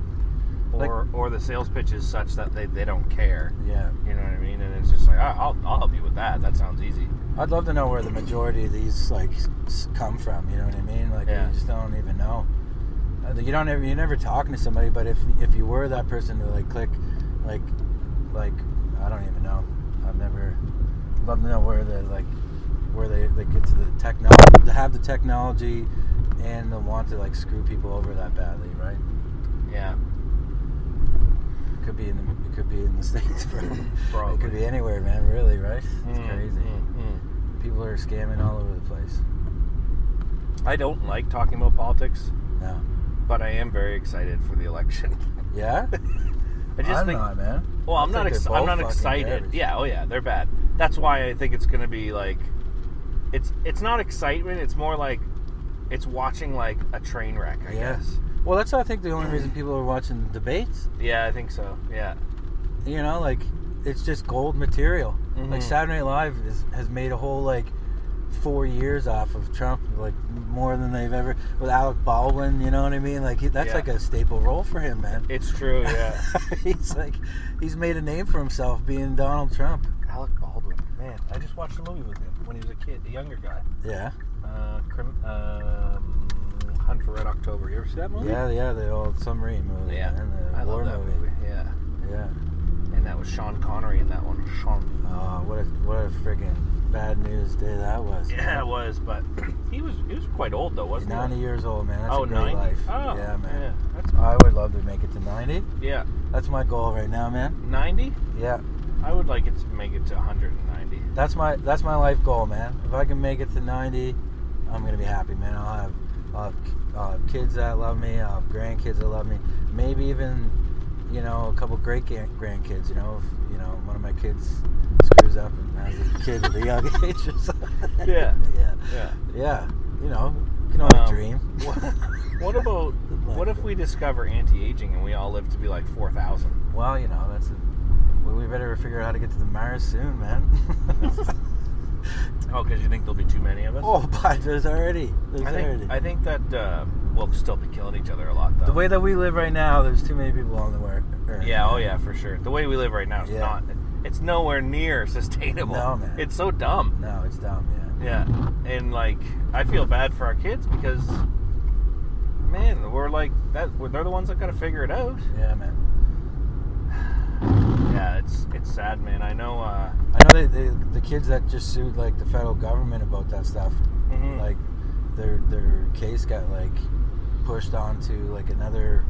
or or the sales pitch is such that they, they don't care. yeah. You know what I mean? And it's just like "Ah, I'll I'll help you with that. That sounds easy. I'd love to know where the majority of these like come from. You know what I mean? Like Yeah. you just don't even know. You don't ever. You're never talking to somebody, but if if you were that person to like click, like, like I don't even know. I've never. Love to know where the like, where they, they get to the technology to have the technology and they'll want to like screw people over that badly, right? Yeah. It could be in the it could be in the states, bro. It could be anywhere, man. Really, right? It's Mm, crazy. mm, mm. People are scamming all over the place. I don't like talking about politics, No. But I am very excited for the election. Yeah. I just I'm think. not, man. Well, I'm not. Ex- I'm not excited. Yeah. Oh yeah, they're bad. That's why I think it's gonna be like. It's it's not excitement. It's more like, it's watching like a train wreck. I Yeah. guess. Well, that's I think the only reason people are watching the debates. Yeah, I think so. Yeah. You know, like it's just gold material. Like Mhm. Saturday Night Live is, has made a whole like four years off of Trump, like more than they've ever with Alec Baldwin. You know what I mean? Like he, that's Yeah. like a staple role for him, man. It's true. Yeah. he's like he's made a name for himself being Donald Trump. Alec Baldwin. Man, I just watched a movie with him when he was a kid, a younger guy. Yeah, Uh, crim, um, Hunt for Red October. You ever see that movie? yeah, yeah. The old submarine movie, Yeah. man, the I war love that movie. movie. Yeah. Yeah. And that was Sean Connery in that one. Sean. Oh, what a what a freaking bad news day that was. Yeah, it was, but he was he was quite old though, wasn't 90 he? years old, man. That's oh, a great 90? life. Oh, yeah, man. Yeah, that's I would love to make it to 90. yeah. That's my goal right now, man. 90? Yeah, I would like it to make it to 190. that's my that's my life goal, man. If I can make it to 90, I'm gonna be happy, man. I'll have I'll have, I'll have kids that love me. I'll have grandkids that love me. Maybe even you know a couple great grandkids. You know, if you know one of my kids up and has a kid at a young age or something. Yeah. yeah, Yeah. yeah. You know, you can only Um, dream. What about what if we discover anti-aging and we all live to be like 4,000? Well, you know, that's a, well, we better figure out how to get to the Mars soon, man. Oh, because you think there'll be too many of us? oh, but there's already, there's I already. think I think that uh, we'll still be killing each other a lot though. the way that we live right now, there's too many people on the wor- earth. yeah, oh yeah, for sure. The way we live right now is Yeah. not. It's nowhere near sustainable. No, man. It's so dumb. No, it's dumb, yeah. Yeah, and like I feel bad for our kids because, man, we're like that. They're the ones that got to figure it out. Yeah, man. Yeah, it's it's sad, man. I know. Uh, I know that they, the kids that just sued like the federal government about that stuff, mhm. like their their case got like pushed onto like another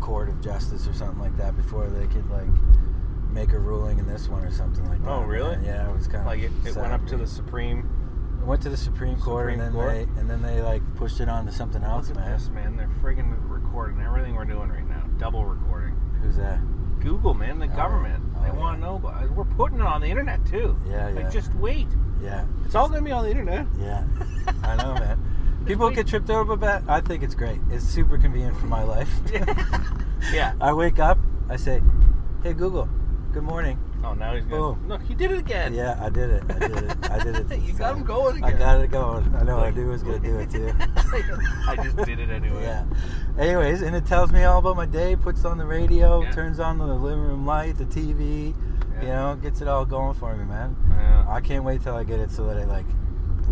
court of justice or something like that before they could like make a ruling in this one or something like oh, that. Oh, really? man. Yeah, it was kind of like it, it went up to the. Supreme. It went to the Supreme Court, Supreme and then Court? they and then they like pushed it on to something else, Look at man. this, man. They're friggin' recording everything we're doing right now. Double recording. Who's that? Google, man, the Oh, government. oh, they yeah. want to know, but we're putting it on the internet too. Yeah, Like, yeah. just wait. Yeah, It's all gonna be on the internet. yeah. I know, man. People get tripped over, but I think it's great. It's super convenient for my life. Yeah. I wake up, I say, "Hey Google, good morning." Oh, now he's going. Boom. Oh. Look, he did it again. Yeah, I did it. I did it. I did it. You got him going I got it going. I know. I knew was gonna do it too. I just did it anyway. Yeah. Anyways, and it tells me all about my day. Puts on the radio, Yeah. turns on the living room light, the TV. You know, gets it all going for me, man. Yeah. I can't wait till I get it so that it like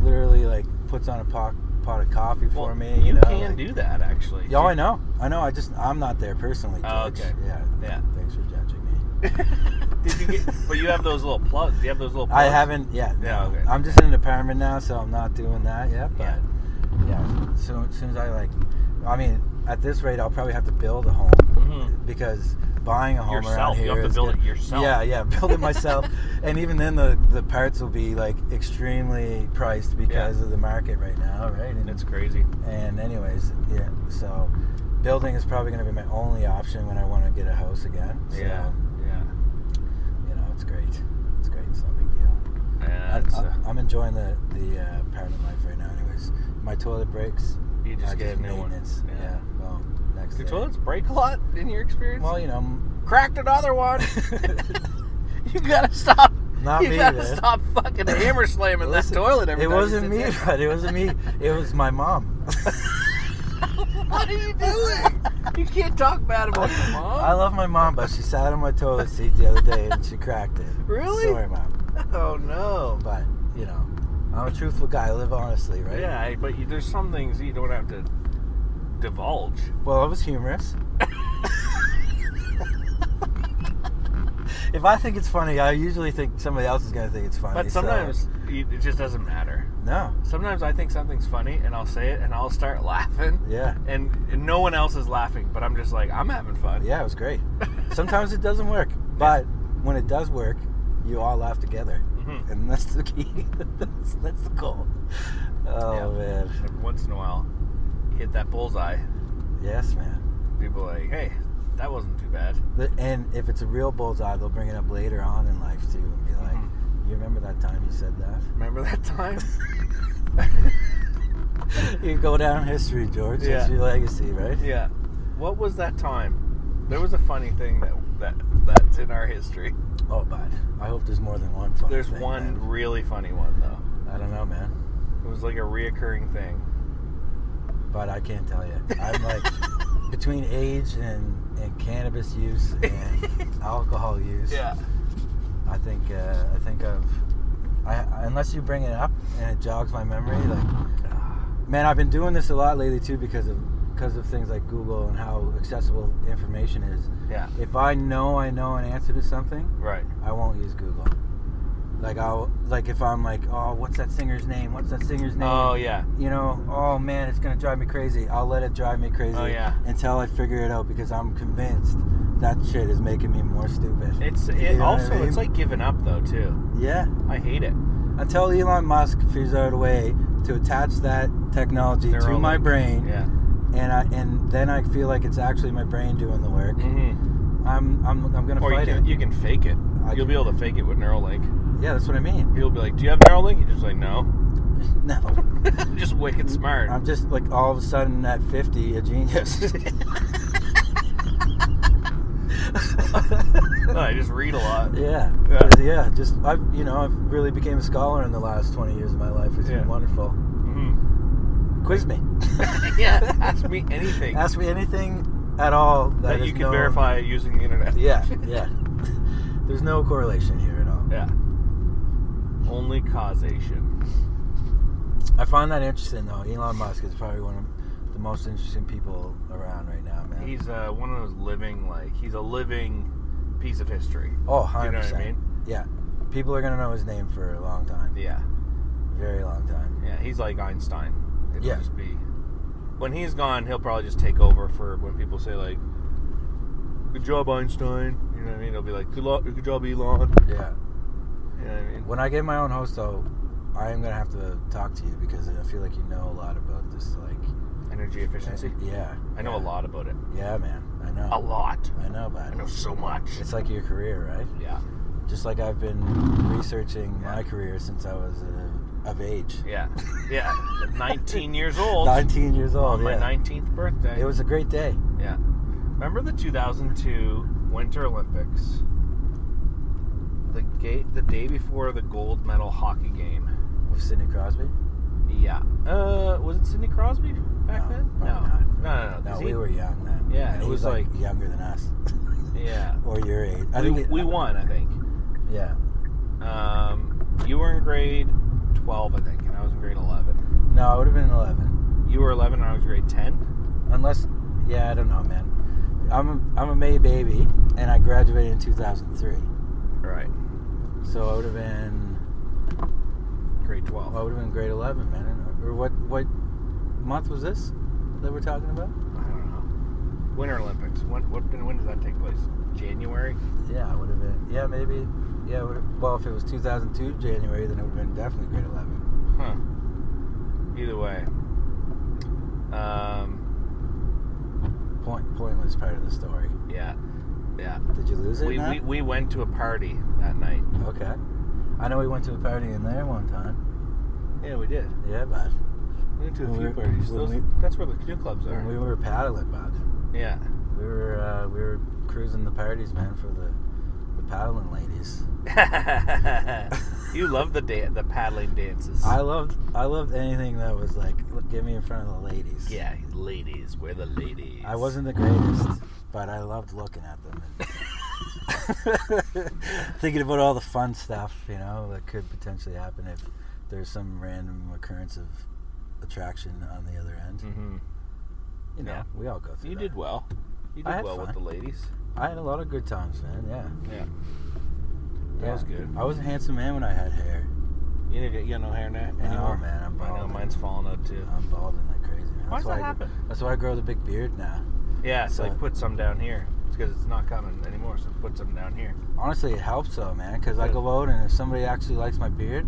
literally like puts on a pot, pot of coffee for Well, me. You, You, know, can like- do that actually. Yeah, oh, I know. I know. I just I'm not there personally. Oh, okay. Yeah. Yeah. Thanks for. Did you get? But you have those little plugs. Do you have those little? Plugs? I haven't yet. Yeah, no. okay. I'm just in an apartment now, so I'm not doing that yet. But Yeah. yeah, so as soon as I like, I mean, at this rate, I'll probably have to build a home Mhm. because buying a home Yourself. around here You have to is build gonna- it yourself. Yeah, yeah, build it myself, and even then the the parts will be like extremely priced because Yeah. of the market right now, right? And, It's crazy. and anyways, yeah, so building is probably going to be my only option when I want to get a house again. So, Yeah. Yeah. you it's great. It's great. It's no big deal. Yeah. I, It's, uh, am enjoying the the uh, apartment life right now. Anyways, my toilet breaks. you just I get a new one. maintenance. Yeah. Well, next. Do toilets break a lot in your experience? Well, you know, cracked another one. you gotta stop. Not you me, gotta man. stop fucking hammer slamming that toilet every It time you wasn't me, but it wasn't me. It was my mom. What are you doing? you can't talk bad about your mom. I love my mom, but she sat on my toilet seat the other day and she cracked it. Really? Sorry, mom. oh no. But you know, I'm a truthful guy. I live honestly, right? Yeah, I- but you, there's some things you don't have to divulge. Well, it was humorous. if I think it's funny, I usually think somebody else is gonna think it's funny. But so- sometimes you- it just doesn't matter. No. Sometimes I think something's funny and I'll say it and I'll start laughing. Yeah. And, and no one else is laughing, but I'm just like, I'm having fun. Yeah, it was great. Sometimes it doesn't work, but when it does work, you all laugh together, Mhm. and that's the key. that's, that's the goal. Oh Yeah. man, Every once in a while, you hit that bullseye. yes, man. People are like, hey, that wasn't too bad. And if it's a real bullseye, they'll bring it up later on in life too, and be like, Mhm. "You remember that time you said that?" Remember that time? you go down history, George. That's Yeah. your legacy, right? yeah. What was that time? There was a funny thing that, that that's in our history. Oh, bud. I hope there's more than one. Funny There's thing, one man. really funny one though. I don't know, man, It was like a reoccurring thing. but I can't tell you. I'm like between age and and cannabis use and alcohol use. Yeah. I think uh, I think of I, I unless you bring it up and it jogs my memory. Like, man, I've been doing this a lot lately too because of because of things like Google and how accessible information is. Yeah. If I know I know an answer to something, Right. I won't use Google. Like I'll like if I'm like, oh, what's that singer's name? What's that singer's name? Oh yeah. You know, oh man, it's gonna drive me crazy. I'll let it drive me crazy Oh, yeah. until I figure it out because I'm convinced that shit is making me more stupid. It's You it know what I also it's like giving up though too. yeah. I hate it. Until Elon Musk figures out a way to attach that technology to Neuralink. my brain, Yeah. and I and then I feel like it's actually my brain doing the work. Mm-hmm. I'm I'm I'm gonna Or you fight can it. you can fake it. I You'll can- be able to fake it with Neuralink. Yeah, that's what I mean. People be like, "Do you have Neuralink?" You just like, "No." no. just wicked smart. I'm just like all of a sudden at 50 a genius. I just read a lot. yeah. Yeah. yeah, Just I've you know I've really became a scholar in the last 20 years of my life. It's Yeah. been wonderful. hmm Quiz me. yeah. Ask me anything Ask me anything at all that, that you can known- verify using the internet. Yeah, yeah. There's no correlation here at all. Yeah. Only causation. I find that interesting though. Elon Musk is probably one of the most interesting people around right now, man. He's uh, one of those living, like he's a living piece of history. oh, 100%. know what I mean? Yeah. People are going to know his name for a long time. Yeah. Very long time. Yeah. He's like Einstein. It'll Yeah. just be when he's gone, he'll probably just take over for when people say like, "Good job, Einstein." You know what I mean? He'll be like, "Good luck, good job, Elon." Yeah. You know what I mean? When I get my own host though, I am going to have to talk to you because I feel like you know a lot about this like Energy efficiency. Yeah. I know yeah. a lot about it. Yeah, man. I know. A lot. I know about I know so much. It's like your career, right? Yeah. Just like I've been researching my career since I was uh, of age. Yeah. Yeah. 19 years old. 19 years old. on my 19th birthday. It was a great day. Yeah. Remember the 2002 Winter Olympics? The the day before the gold medal hockey game. With Sidney Crosby? Yeah. Uh, was it Sidney Crosby back No, then? No. No, no, no. No, we he- were young then. Yeah, And it he was like- younger than us. Yeah. or your age. I we, think it- we won, I think. Yeah. Um, you were in grade 12, I think, and I was in grade 11. No, I would have been 11. You were 11 and I was grade 10. Unless, yeah, I don't know, man. I'm a, I'm a May baby, and I graduated in 2003. Right. So I would have been, Grade 12. I would have been grade 11, man. Or what, what month was this that we're talking about? I don't know. Winter Olympics. When, what, when does that take place? January? Yeah, it would have been. Yeah, maybe. Yeah, well, if it was 2002 January, then it would have been definitely grade 11. Huh. Either way. Um, Point, pointless part of the story. yeah. Yeah. Did you lose it? We, we, we went to a party that night. Okay. I know we went to a party in there one time. Yeah, we did. Yeah, bud. We went to a When few we- parties. Those, we- that's where the canoe clubs are. We were paddling, bud. yeah. We were uh, we were cruising the parties, man, for the the paddling ladies. you love the da- the paddling dances. I loved I loved anything that was like "Look, get me in front of the ladies. yeah, ladies. We're the ladies. I wasn't the greatest, but I loved looking at them. And thinking about all the fun stuff, you know, that could potentially happen if there's some random occurrence of attraction on the other end. hmm You know, Yeah. we all go through You that. did well. You did well with the ladies. I had a lot of good times, man. Yeah. Yeah. That was good. I was a handsome man when I had hair. You you got no hair now No, anymore. man, I'm I know balding. mine's falling out too. I'm balding like crazy, man. Why that's does why that I, happen? That's why I grow the big beard now. Yeah, so So- like put some down here. It's because it's not coming anymore. So put some down here. Honestly, it helps though, man. Because I go out and if somebody actually likes my beard,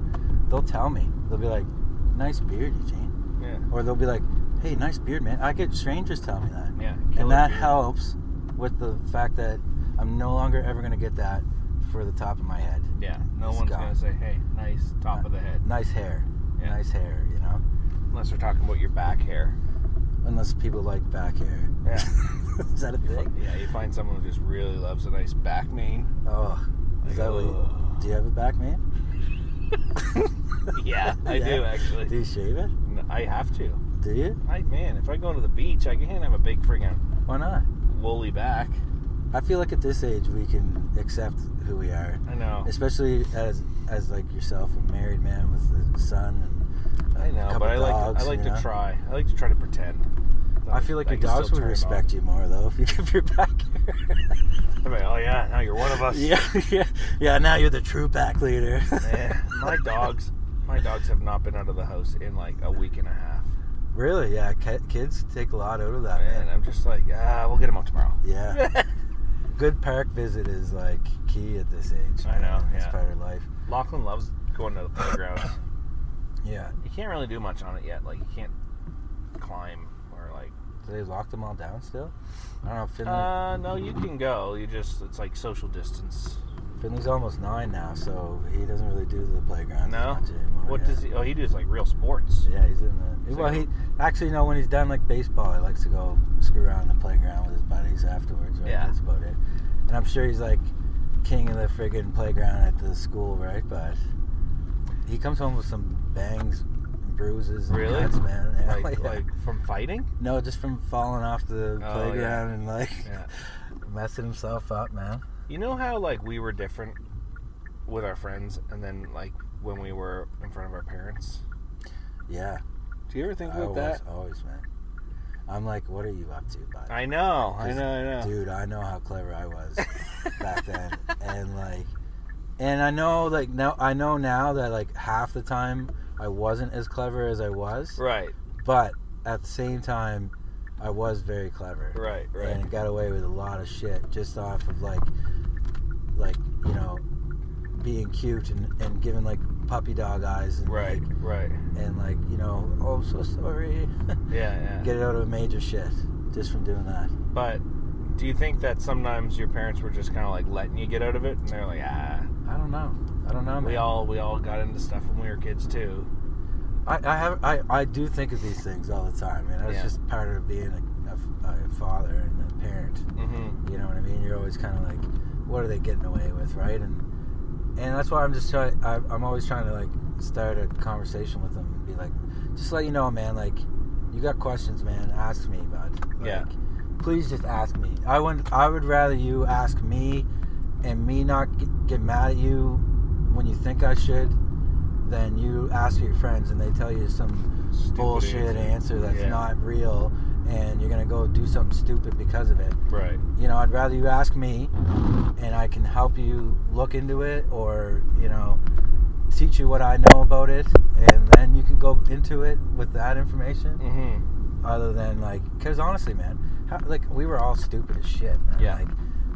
they'll tell me. They'll be like, "Nice beard, Eugene," Yeah, or they'll be like, "Hey, nice beard, man." I get strangers telling me that, yeah. and that beard. helps with the fact that I'm no longer ever gonna get that for the top of my head. Yeah, no It's one's gone. gonna say, "Hey, nice top uh, of the head," Nice hair, Yeah. nice hair, you know. unless they're talking about your back hair. Unless people like back hair. Yeah. Is that a You thing? fi- yeah, you find someone who just really loves a nice back mane. Oh, is that what? You, do you have a back man? Yeah, I Yeah. do actually. Do you shave it? I have to. Do you? I man, if I go to the beach, I can't have a big friggin' Why not? woolly back. I feel like at this age we can accept who we are, I know. especially as as like yourself, a married man with a son I know, but I like dogs, I like to know? try. I like to try to pretend. I feel like I your dogs would respect you more though if you give your back on. They're like, oh yeah, now you're one of us. yeah, yeah, yeah. Now you're the true pack leader. Man, my dogs, my dogs have not been out of the house in like a week and a half. really? Yeah, ki- kids take a lot out of that, Man, man. I'm just like, ah, we'll get them out tomorrow. Yeah, good park visit is like key at this age. I know, man, in This yeah. part of life. Lachlan loves going to the playground. Yeah. you can't really do much on it yet. Like you can't climb or like. Do they lock them all down still? I don't know. Finley, Uh, no, you can go. You just it's like social distance. Finley's almost nine now, so he doesn't really do the playground No? much anymore. What yeah. does he? Oh, he does like real sports. Yeah, he's in the. He's well, like- he actually no. When he's done like baseball, he likes to go screw around in the playground with his buddies afterwards. Right? Yeah. that's about it. And I'm sure he's like king of the friggin' playground at the school, right? But he comes home with some bangs, and bruises, and Really? cuts, man. Yeah, Like yeah. like from fighting. no, just from falling off the Oh, playground and like Yeah. messing himself up, man. You know how like we were different with our friends, and then like when we were in front of our parents. Yeah, Do you ever think about always, that? always, man. I'm like, what are you up to, bud? I know, I know, I know. Dude, I know how clever I was back then, and like, and I know like now I know now that like half the time I wasn't as clever as I was, Right, but at the same time, I was very clever, right, right. and got away with a lot of shit just off of like, like you know, being cute and and giving like puppy dog eyes and Right, like, right. and like you know, oh I'm so sorry, Yeah, yeah. get it out of a major shit just from doing that. But do you think that sometimes your parents were just kind of like letting you get out of it, and they're like, ah, I don't know. I don't know. we all we all got into stuff when we were kids too. I, I have I, I do think of these things all the time, and that's Yeah. just part of being a, a, a father and a parent. Mm-hmm. You know what I mean? You're always kind of like, what are they getting away with, right? And and that's why I'm just trying. I, I'm always trying to like start a conversation with them and be like, just let you know, man. Like, you got questions, man. Ask me, bud. Like, Yeah. Please just ask me. I would I would rather you ask me, and me not get, mad at you when you think I should, then you ask your friends and they tell you some Stupid bullshit answer. answer, that's Yeah. not real, and you're gonna go do something stupid because of it. Right. You know, I'd rather you ask me, and I can help you look into it, or you know, teach you what I know about it, and then you can go into it with that information. Mm-hmm. Other than like, because honestly, man, how, like we were all stupid as shit, man. Yeah. Like,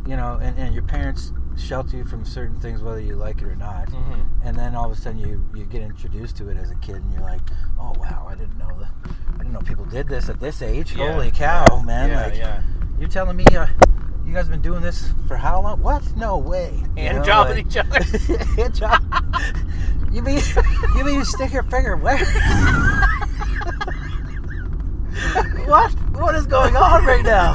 you know, and, and your parents shelter you from certain things whether you like it or not. Mm-hmm. And then all of a sudden you, you get introduced to it as a kid, and you're like, oh wow, I didn't know that. I didn't know people did this at this age. Yeah. Holy cow, man! Yeah, like, yeah. you're telling me uh, you guys have been doing this for how long? What? No way. Hand know, jobbing like- each other. Hand job. You mean you mean you stick your finger where? what? What is going on right now?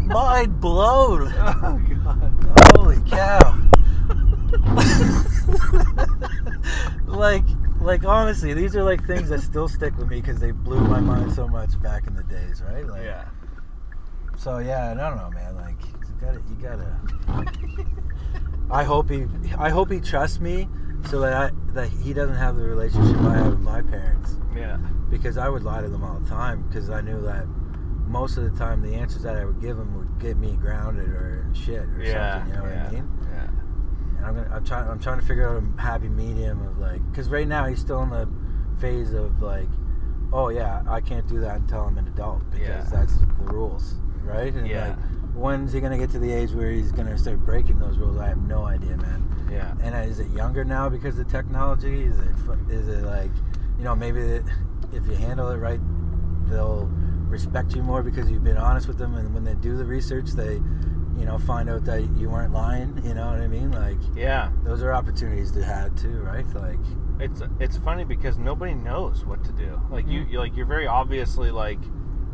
Mind blown. oh god. Holy cow. like like honestly, these are like things that still stick with me because they blew my mind so much back in the days, right? Like, Yeah. So yeah, I don't know, man. Like you gotta, you gotta. I hope he, I hope he trusts me, so that I, that he doesn't have the relationship I have with my parents, Yeah. because I would lie to them all the time, because I knew that most of the time the answers that I would give him would get me grounded or in shit or Yeah. something. You know yeah. what I mean? Yeah. And I'm gonna. I'm trying. I'm trying to figure out a happy medium of like, because right now he's still in the phase of like, oh yeah, I can't do that until I'm an adult because Yeah. that's the rules, right? And Yeah. like, when's he gonna get to the age where he's gonna start breaking those rules? I have no idea, man. Yeah. And is it younger now because of technology? Is it is it like, you know, maybe if you handle it right, they'll respect you more because you've been honest with them, and when they do the research, they, you know, find out that you weren't lying. You know what I mean? Like, Yeah. those are opportunities to have too, right? Like, It's it's funny because nobody knows what to do. Like you, Mm. you like you're very obviously like,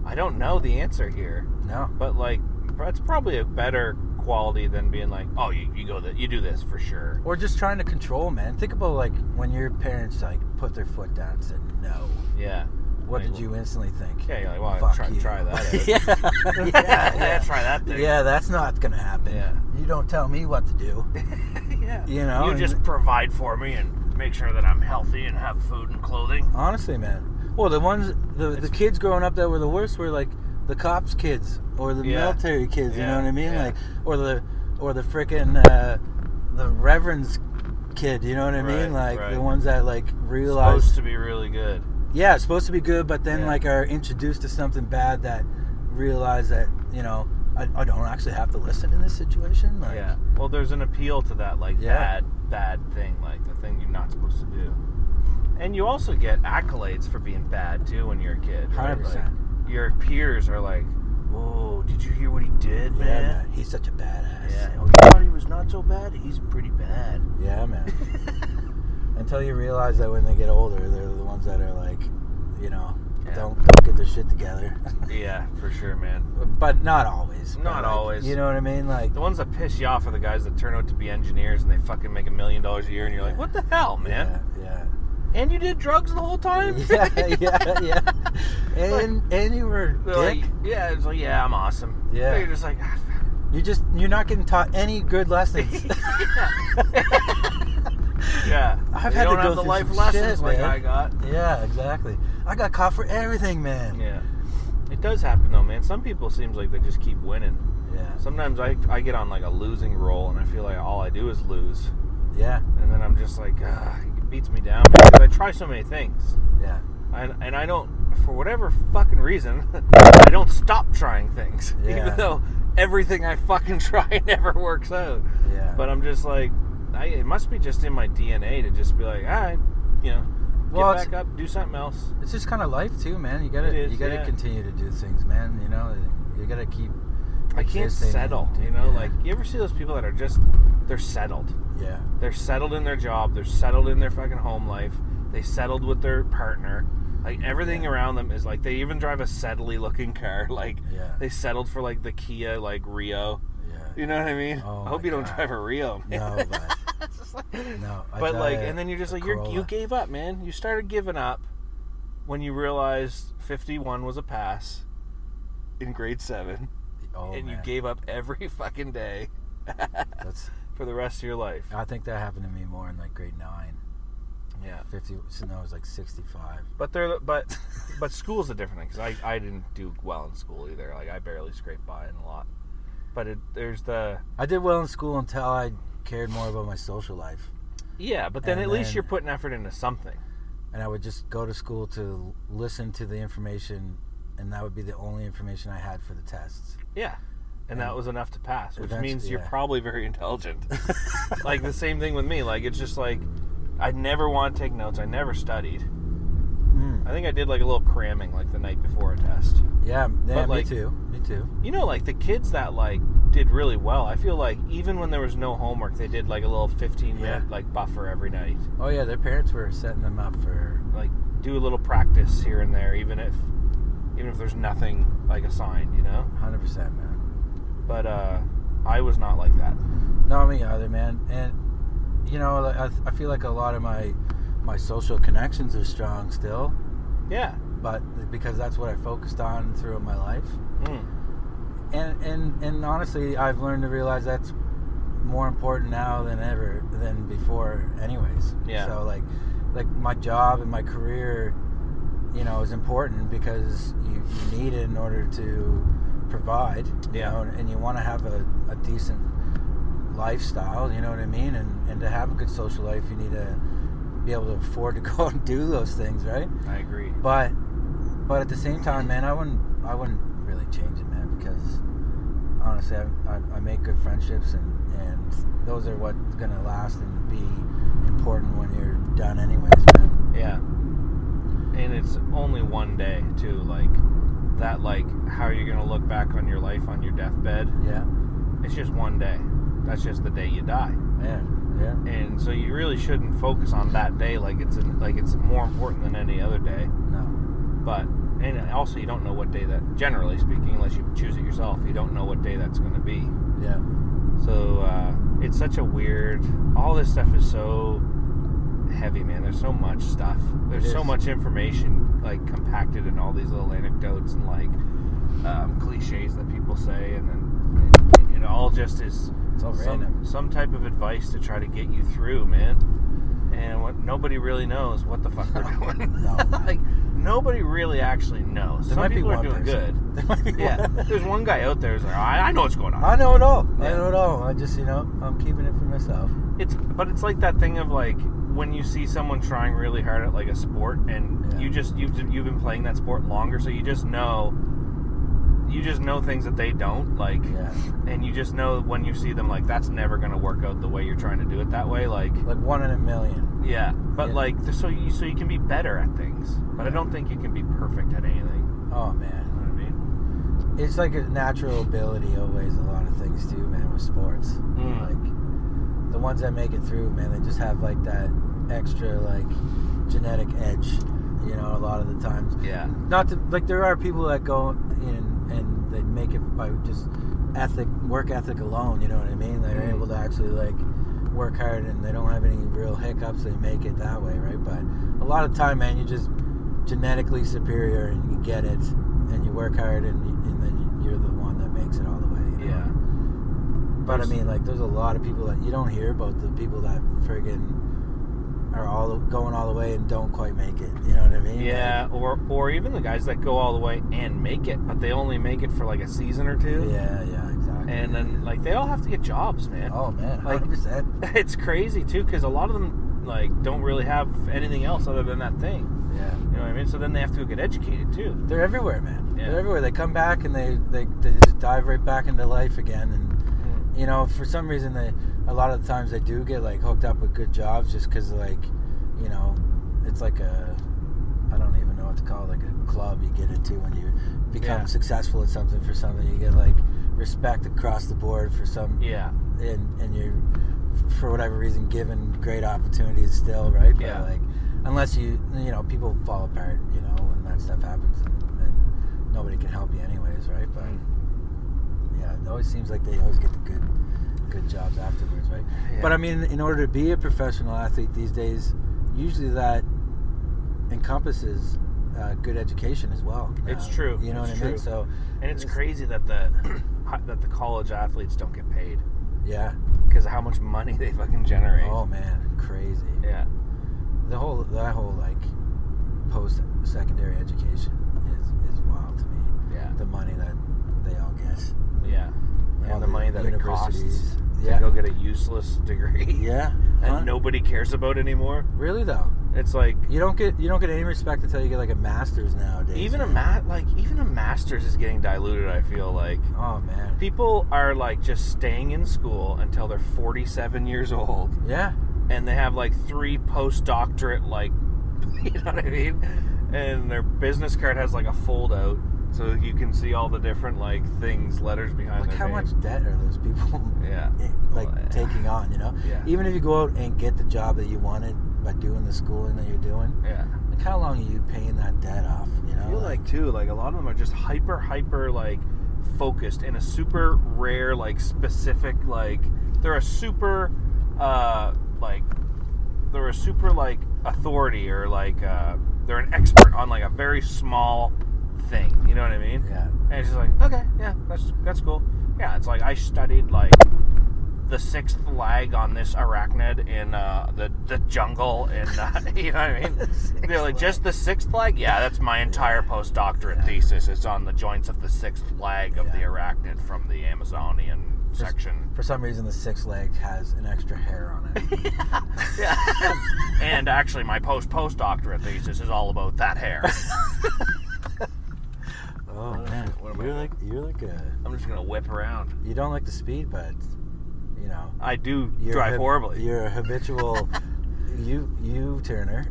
I don't know the answer here. no, But like, that's probably a better quality than being like, oh, you, you go that you do this for sure. or just trying to control, man. Think about like when your parents like put their foot down and said no. Yeah. What did you instantly think? Yeah, you're like, well, Fuck try, you. try that. yeah, yeah, yeah, try that thing. Yeah, that's not gonna happen. Yeah. You don't tell me what to do. yeah. You know, you just provide for me and make sure that I'm healthy and have food and clothing. Honestly, man. Well, the ones the the kids growing up that were the worst were like the cops kids or the Yeah. military kids. You know what I mean? Like or the or the frickin' uh, the reverend's kid. You know what I mean? Like right. the ones that like realized Supposed to be really good. Yeah, it's supposed to be good, but then Yeah. like are introduced to something bad that realize that you know I, I don't actually have to listen in this situation. Like, Yeah. Well, there's an appeal to that, like Yeah. bad, bad thing, like the thing you're not supposed to do. And you also get accolades for being bad too when you're a kid. right? 100%. Like, your peers are like, "Whoa, did you hear what he did, Yeah, man?" man. He's such a badass. Yeah. Oh, you thought he was not so bad? He's pretty bad. Yeah, man. Until you realize that when they get older, they're the ones that are like, you know, Yeah. don't don't get their shit together. yeah, for sure, man. but not always. Not like, always. You know what I mean? Like, The ones that piss you off are the guys that turn out to be engineers and they fucking make a million dollars a year, and you're like, "What the hell, man?" Yeah, And you did drugs the whole time? yeah, yeah, yeah, yeah. And and you were dick. like, yeah, it's like, yeah, I'm awesome. Yeah. But you're just like, ah, you just you're not getting taught any good lessons. Yeah. I've you had to go through life lessons shit, like man. I got. yeah, exactly. I got caught for everything, man. Yeah. It does happen though, man. Some people seems like they just keep winning. Yeah, Sometimes I, I get on like a losing roll and I feel like all I do is lose. yeah, And then I'm just like, ah, it beats me down because I try so many things. yeah. And, and I don't, for whatever fucking reason, I don't stop trying things. Yeah. Even though everything I fucking try never works out. Yeah. But I'm just like, I, it must be just in my DNA to just be like, all right, you know, get Well, back up, do something else. It's just kind of life too, man. You gotta It is, you gotta yeah. continue to do things, man. You know, you gotta keep. I can't settle, you know? yeah. Like, you ever see those people that are just, they're settled. yeah, They're settled in their job, they're settled in their fucking home life, they settled with their partner. Like, everything Yeah. around them is like, they even drive a settly looking car. Like, yeah, they settled for like the Kia, like Rio. yeah. You know what I mean? Oh I hope you don't drive a Rio, man. No, but like- no. I but like, and then you're just like, you're, you gave up, man. You started giving up when you realized 51 was a pass in grade seven, Oh, and you gave up every fucking day That's. for the rest of your life. I think that happened to me more in like grade nine. Yeah. Fifty. So no, it was like sixty-five. But they're but but school's a different thing because I, I didn't do well in school either. Like I barely scraped by in a lot. But it, there's the I did well in school until I cared more about my social life, yeah. But then And at least you're putting effort into something. and I would just go to school to listen to the information, and that would be the only information I had for the tests. Yeah. And that was enough to pass, which means you're yeah. probably very intelligent. like the same thing with me. Like it's just like I never want to take notes. I never studied. Mm. I think I did like a little cramming like the night before a test. Yeah, yeah, But, me too. Me too. You know, like the kids that like did really well. I feel like even when there was no homework, they did like a little 15 minute Yeah. like buffer every night. Oh yeah, their parents were setting them up for. Like do a little practice here and there, even if even if there's nothing like assigned, you know. Hundred percent, man. But uh, I was not like that. No, me either, man. And you know, I, I feel like a lot of my my social connections are strong still, Yeah. but because that's what I focused on throughout my life. Mm. And and and honestly, I've learned to realize that's more important now than ever than before, anyways. Yeah. So like, like my job and my career, you know, is important because you, you need it in order to provide. You Yeah. know, and, and you want to have a, a decent lifestyle. You know what I mean? And and to have a good social life, you need to be able to afford to go and do those things, right? I agree. But but at the same time, man, I wouldn't I wouldn't really change it, honestly, I, I, I make good friendships, and and those are what's gonna last and be important when you're done, anyways, man. Yeah. And it's only one day too. Like that. Like how are you gonna look back on your life on your deathbed? Yeah, It's just one day. That's just the day you die. yeah, yeah. And so you really shouldn't focus on that day like it's like it's more important than any other day. No, But and also you don't know what day that. Generally speaking, unless you choose it yourself, you don't know what day that's going to be. yeah, So uh, it's such a weird. All this stuff is so heavy, man. There's so much stuff. There's so much information like compacted in all these little anecdotes and like um, cliches that people say, and then it, it all just is it's all some, random. some type of advice to try to get you through, man. And what nobody really knows what the fuck they're doing. No. like nobody really actually knows. There Some might be people are doing person. good. There might be Yeah, one. there's one guy out there who's like, I, I know what's going on. I know it all. I Yeah. know it all. I just, you know, I'm keeping it for myself. It's but it's like that thing of like when you see someone trying really hard at like a sport and Yeah. you just you've you've been playing that sport longer, so you just know you just know things that they don't like, Yeah. and you just know when you see them like that's never gonna work out the way you're trying to do it that way. Like Like one in a million. yeah, but Yeah. like so you so you can be better at things, but I don't think you can be perfect at anything. Oh You man. know what I mean? It's like a natural ability always a lot of things too, man, with sports. Mm. Like the ones that make it through, man, they just have like that extra like genetic edge, you know, a lot of the times. Yeah. Not to like there are people that go in and they make it by just ethic work ethic alone, you know what I mean? They're Mm. able to actually like work hard and they don't have any real hiccups, they make it that way, right? But a lot of time, man, you just genetically superior and you get it and you work hard and, and then you're the one that makes it all the way. you know? Yeah. But I mean, like, there's a lot of people that you don't hear about the people that friggin' are all going all the way and don't quite make it. You know what I mean? Yeah, or or even the guys that go all the way and make it, but they only make it for like a season or two. yeah, yeah, exactly. And then like they all have to get jobs, man. oh man, like-. It's crazy too because a lot of them like don't really have anything else other than that thing. Yeah, You know what I mean? So then they have to go get educated too. they're everywhere, man. Yeah. They're everywhere. They come back and they, they they just dive right back into life again. And. You know, for some reason, they a lot of the times they do get like hooked up with good jobs just because like, you know, it's like a I don't even know what to call it, like a club you get into when you become Yeah. successful at something for something. You get like respect across the board for some Yeah, and and you're for whatever reason given great opportunities still, right? But Yeah. like unless you you know people fall apart, you know, when that stuff happens, and, and nobody can help you anyways, right? But Mm. Yeah, it always seems like they always get the good good jobs afterwards, right? Yeah. But I mean, in order to be a professional athlete these days, usually that encompasses uh, good education as well. It's true. You know It's what I mean? So and it's It's- crazy that the that the college athletes don't get paid yeah. because how much money they fucking generate. Oh man, crazy. Yeah, the whole that whole like post secondary education is is wild to me. yeah, The money that they all get, yeah. And the money that it costs universities. to go get a useless degree yeah. Huh? nobody cares about anymore. Really though, It's like you don't get you don't get any respect until you get like a master's nowadays. even a man. mat like even a master's is getting diluted. I feel like Oh man. people are like just staying in school until they're 47 years old, Yeah. and they have like three postdoctorate like, you know what I mean? And their business card has like a fold out, so you can see all the different like things, letters behind Like how name. much debt are those people Yeah. like Well, yeah. taking on? You know. Yeah. Even if you go out and get the job that you wanted by doing the schooling that you're doing, Yeah. like how long are you paying that debt off? You know. I feel like too, like a lot of them are just hyper, hyper like focused in a super rare, like specific, like they're a super, uh, like they're a super like authority or like uh, they're an expert on like a very small thing. You know what I mean? Yeah. And it's just like, okay, yeah, that's that's cool. Yeah, it's like I studied like the sixth lag on this arachnid in uh, the the jungle, and uh, you know what I mean. Sixth They're like just the sixth lag. Yeah, that's my entire postdoctorate thesis. It's on the joints of the sixth lag of the arachnid from the Amazonian section. For some reason, the six leg has an extra hair on it. Yeah. and actually, my post postdoctorate thesis is all about that hair. Oh man, what am you're doing? like you're like a I'm just gonna whip around. you don't like the speed, but you know I do you're drive hab- horribly. You're a habitual you you turner.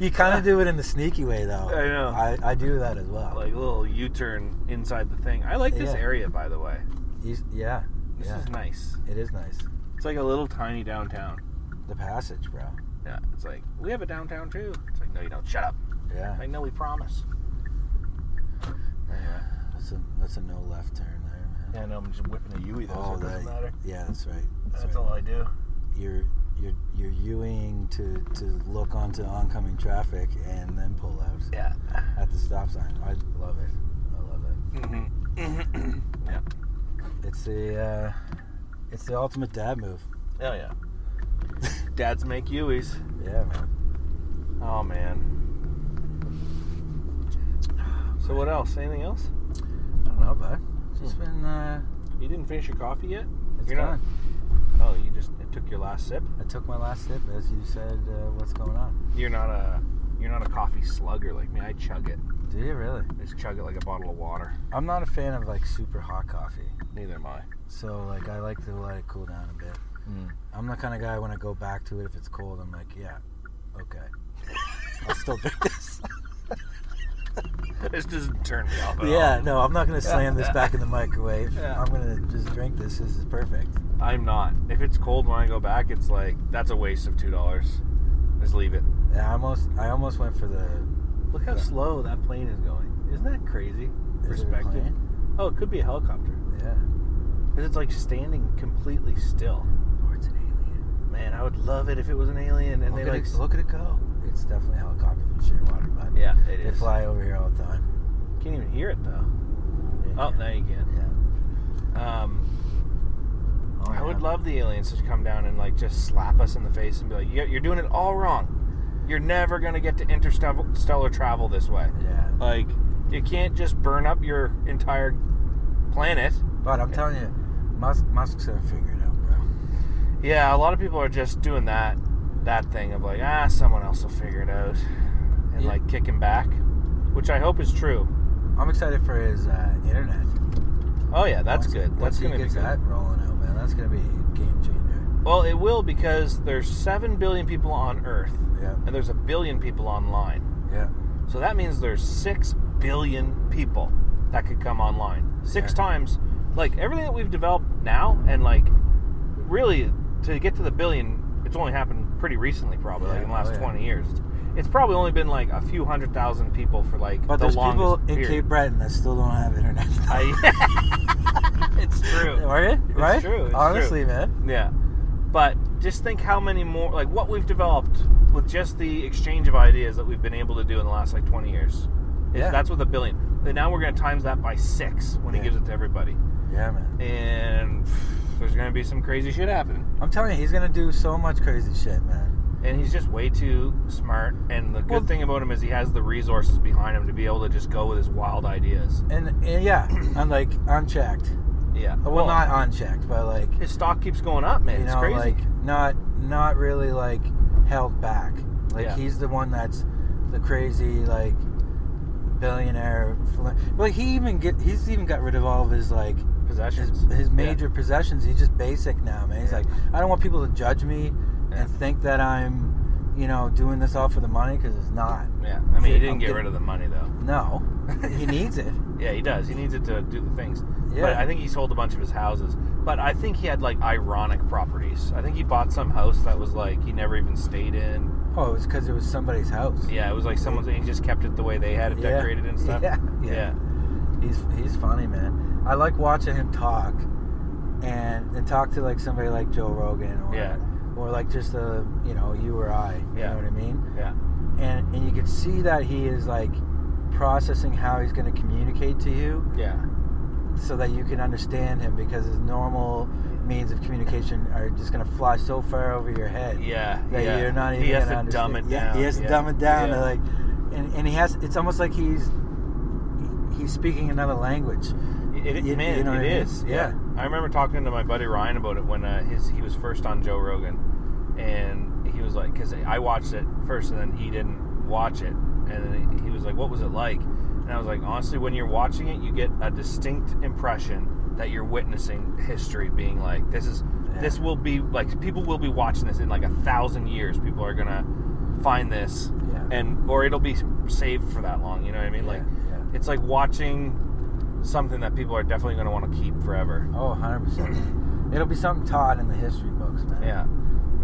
you kind of do it in the sneaky way though. I know. I, I do that as well. like a little U-turn inside the thing. I like this Yeah. area, by the way. You- yeah, This yeah, is nice. it is nice. It's like a little tiny downtown. The passage, bro. Yeah, it's like we have a downtown too. It's like no, you don't. Shut up. Yeah, Like no, we promise. That's a that's a no left turn there, man. Yeah, no, I'm just whipping a Yui though, so Oh, it doesn't that- matter. Yeah, that's right. That's, That's right. all I do. You're you're you're Ewing to to look onto oncoming traffic and then pull out Yeah. at the stop sign. I love it. I love it. Mm-hmm. yeah. It's the uh, it's the ultimate dad move. Oh yeah. Dads make Yuis. Yeah, man. Oh man. So what else? Anything else? I don't know, bud. It's just been uh, You didn't finish your coffee yet? it's You're not- Oh, you just it took your last sip. I took my last sip as you said. Uh, what's going on? You're not a you're not a coffee slugger like me. I chug it. Do you really? I just chug it like a bottle of water. I'm not a fan of like super hot coffee. Neither am I. So like I like to let it cool down a bit. I'm the kind of guy when I go back to it if it's cold, I'm like, yeah, okay. I'll still drink this. This doesn't turn me off at yeah, all. no, I'm not gonna slam this back in the microwave. Yeah. I'm gonna just drink this. This is perfect. I'm not. If it's cold when I go back, it's like that's a waste of two dollars. Just leave it. Yeah, I almost, I almost went for the. Look how slow that plane is going. Isn't that crazy? Is Perspective. plane? Oh, it could be a helicopter. Yeah. Because it's like standing completely still. Or it's an alien. Man, I would love it if it was an alien and look, they at like. it, look at it go. It's definitely a helicopter from Shearwater, bud. Yeah, it They is. fly over here all the time. Can't even hear it though. Yeah. Oh, now you can. Yeah. Um, Oh, I would love the aliens to come down and like just slap us in the face and be like, "Yeah, you're doing it all wrong. You're never gonna get to interstellar travel this way. Yeah. Like, you can't just burn up your entire planet." But I'm telling you, Musk, Musk's gonna figure it out, bro. Yeah, a lot of people are just doing that that thing of like, ah, someone else will figure it out, and Yeah. like kicking back, which I hope is true. I'm excited for his uh, internet. Oh yeah, that's Once- good. That's gonna be good. that rolling out, man, that's gonna be a game changer. Well, it will because there's seven billion people on Earth, Yeah. and there's a billion people online. Yeah. So that means there's six billion people that could come online. Six Yeah. times, like everything that we've developed now, and like really to get to the billion, it's only happened pretty recently, probably like in the last oh, yeah. 20 years. It's, it's probably only been like a few hundred thousand people for like But the there's people in period. Cape Breton that still don't have internet. I, it's true. Right? Right? true, it's Honestly, man. Yeah. But just think how many more, like what we've developed with just the exchange of ideas that we've been able to do in the last like 20 years. Yeah. That's with a billion. And now we're going to times that by six when he gives it to everybody. Yeah, man. And there's going to be some crazy shit happening. I'm telling you, he's gonna do so much crazy shit, man. And he's just way too smart. And the good Well- thing about him is he has the resources behind him to be able to just go with his wild ideas. And, and yeah, I'm like unchecked. Yeah. Well, not unchecked, but like His stock keeps going up, man. you it's know, crazy. like not not really like held back. Like Yeah. he's the one that's the crazy like billionaire. Like he even get he's even got rid of all of his like Possessions. his Yeah. major possessions. He's just basic now, man. He's Yeah. like, I don't want people to judge me Yeah. and think that I'm, you know, doing this all for the money because it's not. Yeah. I mean, he I'm didn't get getting- rid of the money, though. No, he needs it. Yeah, he does. He needs it to do the things. Yeah. But I think he sold a bunch of his houses. But I think he had like ironic properties. I think he bought some house that was like he never even stayed in. Oh, it was because it was somebody's house. Yeah, it was like someone's. He just kept it the way they had it Yeah. decorated and stuff. Yeah, yeah. yeah. He's he's funny, man. I like watching him talk, and and talk to like somebody like Joe Rogan or Yeah. Or like just a you know you or I. You Yeah. know what I mean? Yeah. And and you can see that he is like processing how he's going to communicate to you, Yeah. so that you can understand him because his normal means of communication are just going to fly so far over your head. Yeah. that yeah. you're not even He has gonna to understand. dumb it yeah, down. he has to yeah. dumb it down. Yeah. to, like, and, and he has. It's almost like he's he's speaking another language. It, it, You- man, you know it I mean? is. Yeah. I remember talking to my buddy Ryan about it when uh, his he was first on Joe Rogan, and he was like, because I watched it first, and then he didn't watch it, and then he was like, "What was it like?" And I was like, honestly, when you're watching it, you get a distinct impression that you're witnessing history being like, this is, Yeah. this will be like, people will be watching this in like a thousand years. People are gonna find this, Yeah. and or it'll be saved for that long. You know what I mean? Like, Yeah, yeah. it's like watching something that people are definitely going to want to keep forever. Oh, 100%. It'll be something taught in the history books, man. Yeah.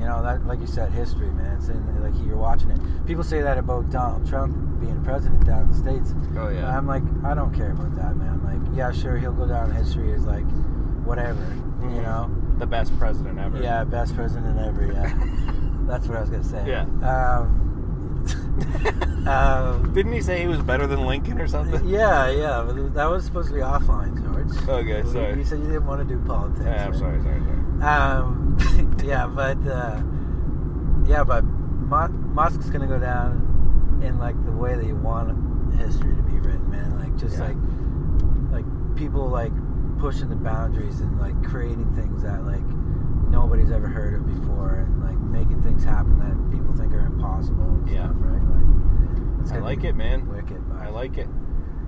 You know, that like you said, history, man. It's in like you're watching it. People say that about Donald Trump being president down in the states. Oh And I'm like, I don't care about that, man. Like, yeah, sure, he'll go down in history as like whatever, you Mhm. know. the best president ever. Yeah, best president ever. Yeah, that's what I was gonna say. Yeah. Um, um, Didn't he say he was better than Lincoln or something? yeah, yeah. But that was supposed to be offline, George. Okay, sorry. You said you didn't want to do politics. Yeah, I'm right? sorry, sorry, sorry. Um, yeah, but uh, yeah, but Mu- Musk's gonna go down in like the way that you want history to be written, man. Like just Yeah. like like people like pushing the boundaries and like creating things that like nobody's ever heard of before, and like making things happen that people think are impossible and Yeah. stuff, right? Like, it's I like it, man. Wicked. I like it.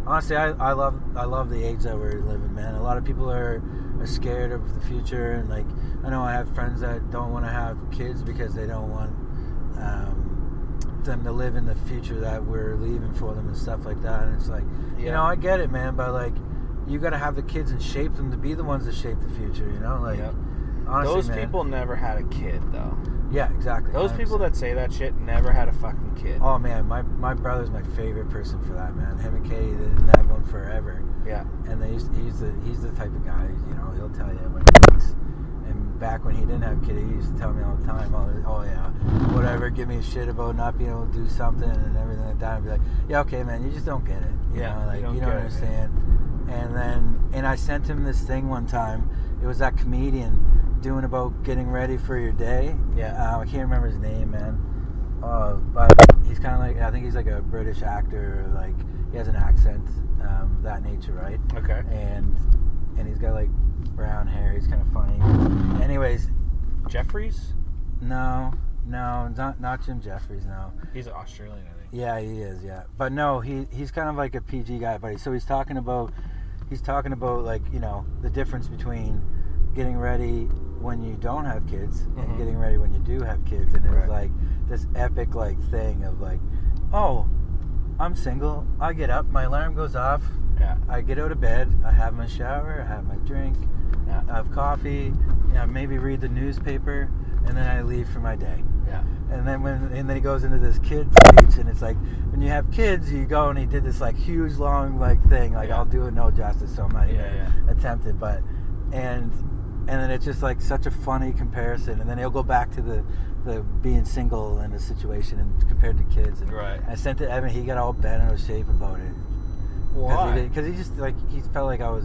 Honestly, I, I love I love the age that we're living, man. A lot of people are, are scared of the future, and like I know I have friends that don't want to have kids because they don't want um, them to live in the future that we're leaving for them and stuff like that. And it's like, you know, I get it, man, but like you got to have the kids and shape them to be the ones that shape the future. You know, like Yep. Honestly, Those man. people never had a kid, though. yeah, exactly. Those people 100%. that say that shit never had a fucking kid. Oh man, my my brother's my favorite person for that, man. Him and Katie, they didn't have one forever. Yeah. and they used, he's the he's the type of guy you know he'll tell you what he thinks. And back when he didn't have kids, he used to tell me all the time, oh, oh yeah, whatever, give me a shit about not being able to do something and everything like that. And be like, yeah, okay, man, you just don't get it. You Yeah, know, you like don't you don't get it, understand. And then and I sent him this thing one time. It was that comedian doing about getting ready for your day. Yeah. Uh, I can't remember his name, man. Uh, but he's kind of like I think he's like a British actor. Like he has an accent, um, that nature, right? Okay. And and he's got like brown hair. He's kind of funny. Anyways, Jeffries? no, no, not not Jim Jeffries. No. He's Australian, I think. Yeah, he is. Yeah, but no, he he's kind of like a PG guy. buddy. so he's talking about he's talking about like you know the difference between getting ready when you don't have kids Mhm. and getting ready when you do have kids, and it was Right. like this epic like thing of like, oh, I'm single. I get up, my alarm goes off. Yeah. I get out of bed. I have my shower. I have my drink. Yeah. I have coffee. You know, maybe read the newspaper, and then I leave for my day. Yeah. And then when and then he goes into this kid speech, and it's like when you have kids, you go and he did this like huge long like thing. Like Yeah. I'll do it no justice, so I'm not even Yeah, yeah. attempt it. But and and then it's just like such a funny comparison. And then he'll go back to the the being single and the situation and compared to kids. And Right. I sent it to Evan. He got all bent out of shape about it. Why? Because he, just like he felt like I was,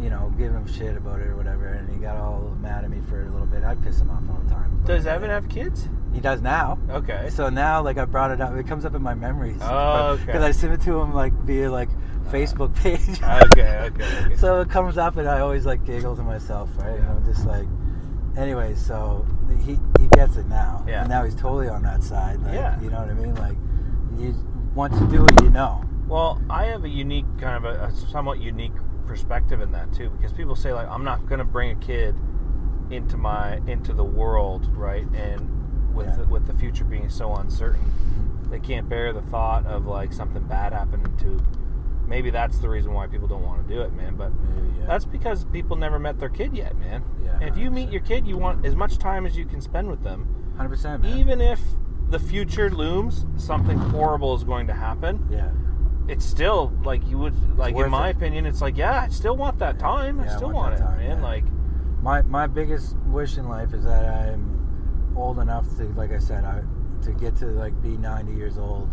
you know, giving him shit about it or whatever, and he got all mad at me for a little bit. I piss him off all the time. Does Evan have kids? He does now. Okay. So now, like I brought it up, it comes up in my memories. Oh, okay. Because I sent it to him like via like Facebook page. okay, okay, okay. so it comes up, and I always like giggle to myself, right? And I'm just like, anyway. So he he gets it now. Yeah. And now he's totally on that side. Like, Yeah. You know what I mean? Like, you once you do it, you know. Well, I have a unique kind of a, a somewhat unique perspective in that too, because people say like I'm not going to bring a kid into my into the world, right? And with Yeah. the, with the future being so uncertain, they can't bear the thought of like something bad happening to. Maybe that's the reason why people don't want to do it, man. But Maybe, yeah. that's because people never met their kid yet, man. Yeah, if you meet your kid, you want as much time as you can spend with them. hundred percent. Even if the future looms, something horrible is going to happen yeah. it's still like you would like in my it. opinion it's like yeah i still want that Yeah. time i Yeah, I still want want, it time, man like My my biggest wish in life is that I'm old enough to, like I said, I to get to like be 90 years old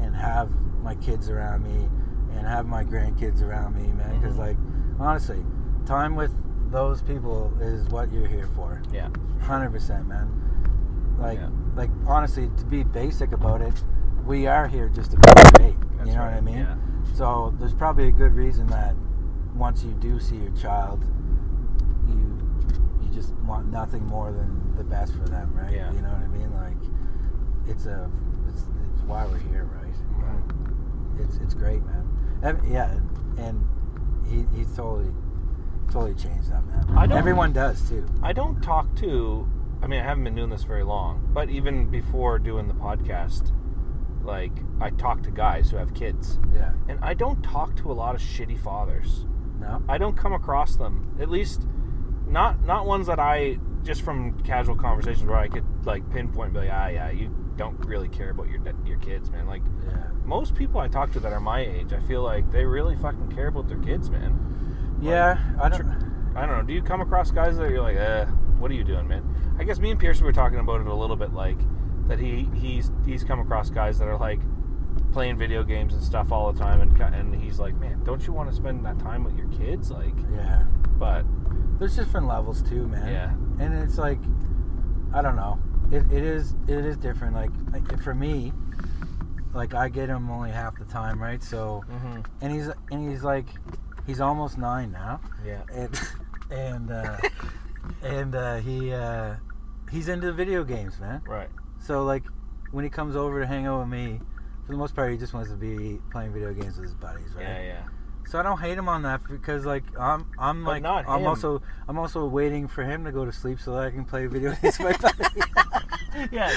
and have my kids around me and have my grandkids around me, man. Because Mhm. like honestly, time with those people is what you're here for. yeah Hundred percent, man. Like, Yeah. like honestly, to be basic about it, we are here just to be great. That's you know right, what I mean? yeah. So there's probably a good reason that once you do see your child, you you just want nothing more than the best for them, right? Yeah. You know what I mean? Like it's a it's, it's why we're here, right? Mm-hmm. It's it's great, man. Yeah, and, and he totally totally changed that man. I don't- Everyone does too. I don't talk to. I mean, I haven't been doing this very long, but even before doing the podcast, like I talk to guys who have kids, Yeah. and I don't talk to a lot of shitty fathers. No. I don't come across them. At least, not not ones that I just from casual conversations where I could like pinpoint, be like, ah, yeah, you don't really care about your your kids, man. Like Yeah. most people I talk to that are my age, I feel like they really fucking care about their kids, man. Yeah. I don't. I don't know. Do you come across guys that you're like, eh, what are you doing, man? I guess me and Pierce were talking about it a little bit, like that he he's he's come across guys that are like playing video games and stuff all the time, and and he's like, man, don't you want to spend that time with your kids, like? Yeah. But There's different levels too, man. Yeah. And it's like, I don't know. It, it is it is different. Like, like for me, like I get him only half the time, right? So, mhm, and he's and he's like, he's almost nine now, yeah, and and uh, and uh, he uh, he's into video games, man. right, So like, when he comes over to hang out with me, for the most part, he just wants to be playing video games with his buddies, right? yeah, yeah, So I don't hate him on that because like I'm I'm But like I'm him. also I'm also waiting for him to go to sleep so that I can play video games with my buddy. yeah,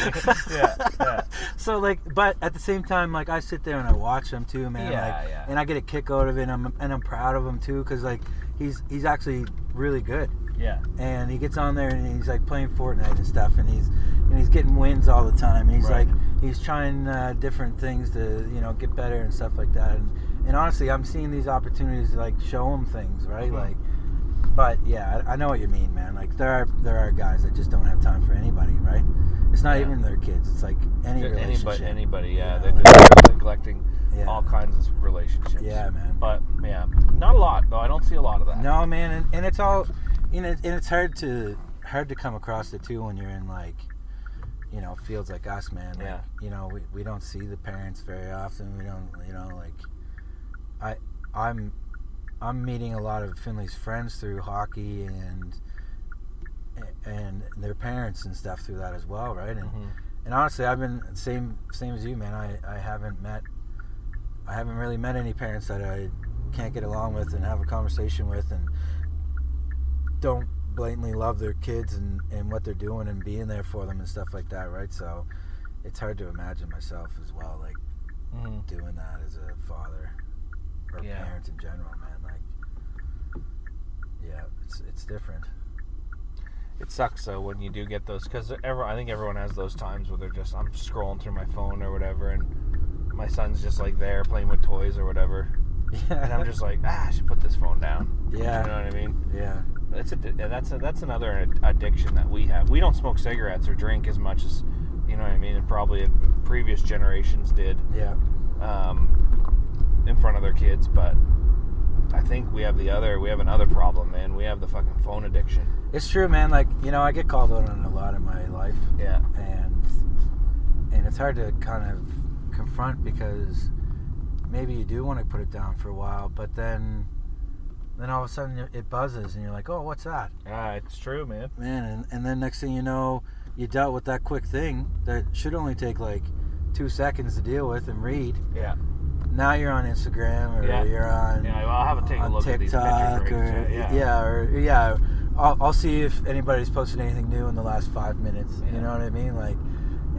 yeah, yeah. so like but at the same time like I sit there and I watch him too man Yeah, like yeah. and I get a kick out of it and I'm, and I'm proud of him too cuz like he's he's actually really good yeah. and he gets on there and he's like playing Fortnite and stuff and he's and he's getting wins all the time and he's Right. like he's trying uh, different things to you know get better and stuff like that and, and honestly I'm seeing these opportunities to like show him things right Mhm. like but yeah I, I know what you mean man like there are there are guys that just don't have time for anybody right it's not Yeah. even their kids it's like any relationship Anybody, anybody, yeah, you they're know, just neglecting Yeah. all kinds of relationships. yeah man But yeah, not a lot though. I don't see a lot of that. No, man, and, and it's all, you know, and it's hard to hard to come across it too when you're in like, you know, fields like us, man. Like, Yeah. You know, we, we don't see the parents very often. We don't, you know, like, I I'm I'm meeting a lot of Finley's friends through hockey and and their parents and stuff through that as well, right? And Mhm. and honestly, I've been same same as you, man. I, I haven't met I haven't really met any parents that I can't get along with and have a conversation with and don't blatantly love their kids and, and what they're doing and being there for them and stuff like that, right? So it's hard to imagine myself as well, like Mhm. doing that as a father or Yeah. parent in general, man. Like, yeah, it's it's different. It sucks though when you do get those because I think everyone has those times where they're just I'm scrolling through my phone or whatever, and my son's just like there playing with toys or whatever, Yeah, and I'm just like ah, I should put this phone down. Yeah. you know what I mean. yeah, That's a that's a, that's another addiction that we have. We don't smoke cigarettes or drink as much as you know what I mean, and probably previous generations did yeah, um, in front of their kids, but. I think we have the other we have another problem, man. We have the fucking phone addiction. it's true, man. Like you know, I get called out on it a lot in my life. Yeah. and and it's hard to kind of confront because maybe you do want to put it down for a while, but then then all of a sudden it- it buzzes and you're like, oh, what's that, Ah, it's true, man. man? And, and then next thing you know, you dealt with that quick thing that should only take like two seconds to deal with and read. Yeah. Now you're on Instagram or Yeah. you're on Yeah, well, I'll have to take a look at these TikTok pictures. or yeah. yeah. or yeah. I'll, I'll see if anybody's posted anything new in the last five minutes. Yeah. You know what I mean? Like,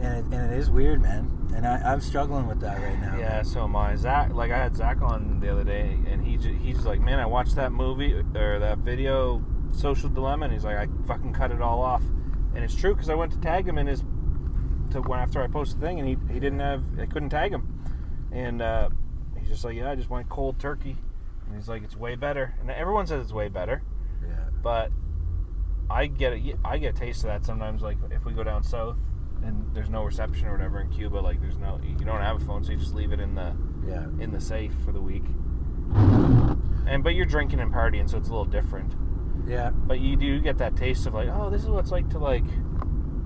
and it, and it is weird, man. And I, I'm struggling with that right now. Yeah, so am I. Zach, like I had Zach on the other day, and he ju- he's like, "Man, I watched that movie or that video, Social Dilemma," and he's like, "I fucking cut it all off," and it's true because I went to tag him in his to when after I posted the thing, and he he didn't have I couldn't tag him, and uh, he's just like, "Yeah, I just went cold turkey," and he's like, "It's way better," and everyone says it's way better, Yeah. but I get a, I get a taste of that sometimes. Like if we go down south and there's no reception or whatever in Cuba, like there's no you don't have a phone, so you just leave it in the Yeah. in the safe for the week. And but you're drinking and partying, so it's a little different. Yeah. But you do get that taste of like, oh, this is what it's like to like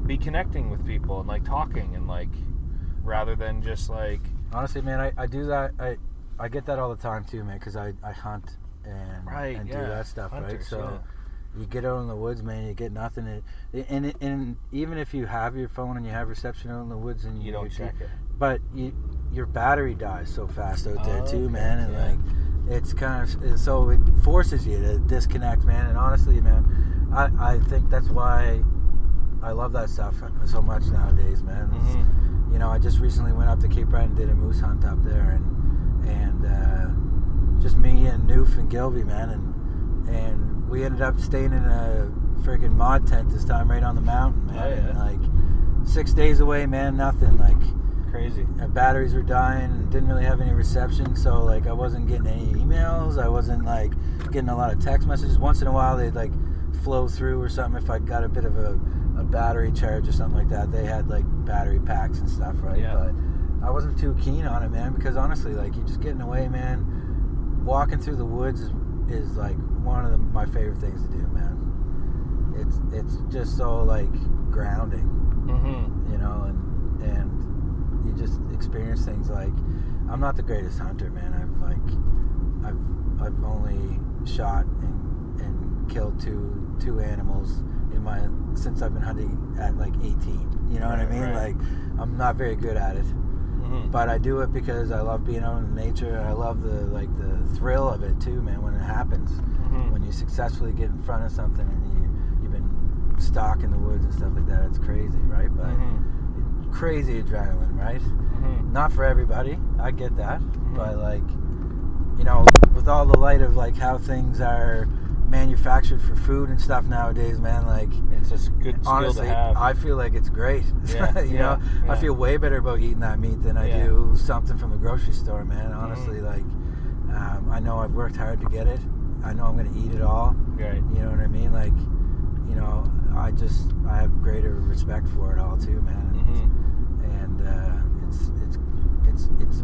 be connecting with people and like talking and like rather than just like Honestly, man, I, I do that. I I get that all the time too, man, because I, I hunt and Right, and yeah. do that stuff, right? So yeah. you get out in the woods, man. You get nothing. And, and and even if you have your phone and you have reception out in the woods, and You don't check it. but you, your battery dies so fast out there Oh, too, okay, man, and yeah. like it's kind of so it forces you to disconnect, man. And honestly, man, I I think that's why I love that stuff so much nowadays, man. Mhm. You know, I just recently went up to Cape Breton and did a moose hunt up there, and and uh, just me and Noof and Gilby, man, and and we ended up staying in a friggin' mod tent this time, right on the mountain, man. Oh, yeah. And like six days away, man, nothing. Like Crazy. our batteries were dying and didn't really have any reception so like i wasn't getting any emails i wasn't like getting a lot of text messages once in a while they'd like flow through or something if i got a bit of a, a battery charge or something like that they had like battery packs and stuff right Yeah. but i wasn't too keen on it man because honestly like you're just getting away man walking through the woods is, is like one of the, my favorite things to do man it's it's just so like grounding Mm-hmm. you know, and and you just experience things like I'm not the greatest hunter, man. I've like I've I've only shot and and killed two two animals in my since I've been hunting at like 18. You know what I mean? right. Like I'm not very good at it, Mm-hmm. but I do it because I love being out in nature. I love the like the thrill of it too, man. When it happens, Mhm. when you successfully get in front of something and you you've been stalking the woods and stuff like that, it's crazy, right? But Mhm. crazy adrenaline, right? Mhm. Not for everybody. I get that, Mhm. but like, you know, with all the light of like how things are manufactured for food and stuff nowadays, man, like It's a s- good skill honestly, to have. I feel like it's great. Yeah, you yeah, know, I feel way better about eating that meat than I Yeah. do something from the grocery store, man. Honestly, Mhm. like, um, I know I've worked hard to get it. I know I'm gonna eat it all. right. You know what I mean? Like, you know, I just I have greater respect for it all too, man. And, Mm-hmm. and uh, it's it's it's it's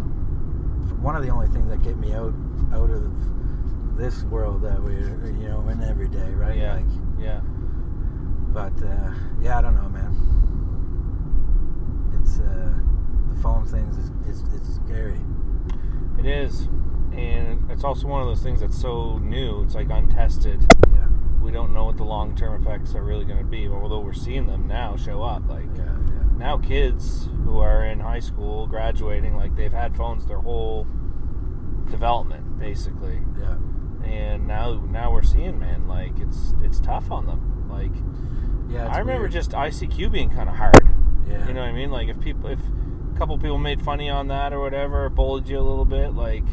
one of the only things that get me out out of this world that we're you know in every day, right? Yeah. Like, Yeah. but uh, yeah, I don't know, man. It's uh, the phone things is it's, it's scary. It is. And it's also one of those things that's so new. It's like untested. Yeah, We don't know what the long term effects are really going to be. Although we're seeing them now show up. Like yeah, yeah. now, kids who are in high school, graduating, like they've had phones their whole development, basically. Yeah, And now, now we're seeing, man, like it's it's tough on them. Like yeah. I remember weird. just ICQ being kind of hard. yeah, You know what I mean? Like if people, if a couple people made funny on that or whatever, bullied you a little bit, like,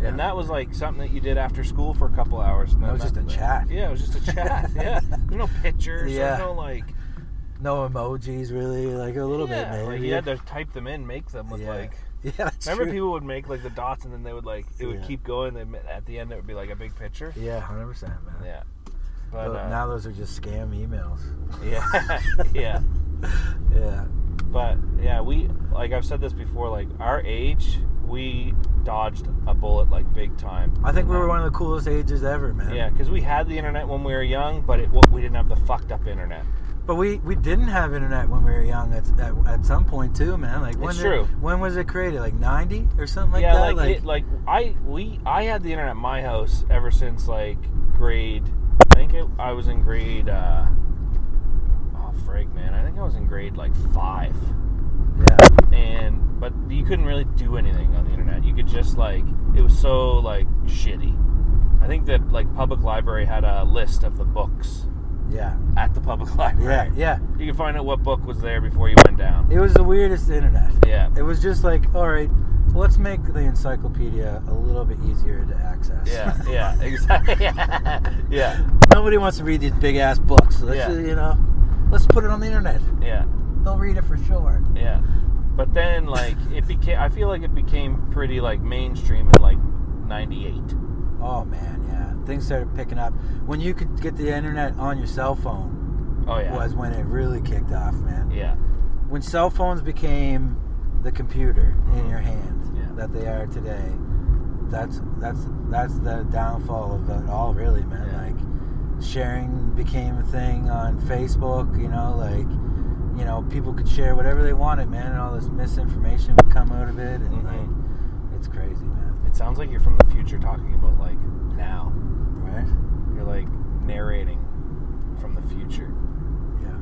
Yeah. and that was like something that you did after school for a couple hours. And That was just a that- chat. Yeah, it was just a chat. yeah, there's no pictures. Yeah. There's no like. no emojis really, like a little yeah, bit maybe. Like you had to type them in, make them with yeah. like. yeah, that's Remember, true. people would make like the dots, and then they would like it would Yeah. keep going. Then at the end, it would be like a big picture. Yeah, hundred percent, man. Yeah, but But uh, now those are just scam emails. yeah, yeah. Yeah, But yeah, we like I've said this before. Like our age, we dodged a bullet like big time. I think we were um, one of the coolest ages ever, man. Yeah, because we had the internet when we were young, but it, we didn't have the fucked up internet. But we, we didn't have internet when we were young. At, at, at some point too, man. Like when It's did- true. when was it created? Like ninety or something like yeah, that. like it, like I we I had the internet at my house ever since like grade. I think it, I was in grade. uh Oh frig, man! I think I was in grade like five. yeah, and but you couldn't really do anything on the internet. You could just like it was so like shitty. I think that like public library had a list of the books yeah, at the public library. yeah, yeah. You can find out what book was there before you went down. It was the weirdest internet. Yeah. It was just like, all right, let's make the encyclopedia a little bit easier to access. Yeah, yeah, exactly. yeah, Nobody wants to read these big ass books. Let's, Yeah. you know, let's put it on the internet. yeah, They'll read it for sure. yeah. But then like it became I feel like it became pretty like mainstream in like 98. Oh man. Things started picking up when you could get the internet on your cell phone. Oh yeah. Was when it really kicked off, man. Yeah. When cell phones became the computer in Mhm. your hand Yeah. that they are today, that's that's that's the downfall of it all, really, man. Yeah. Like sharing became a thing on Facebook. You know, like you know, people could share whatever they wanted, man, and all this misinformation would come out of it, and Mhm. like It's crazy, man. It sounds like you're from the future talking about like now. Right? You're like narrating from the future. Yeah.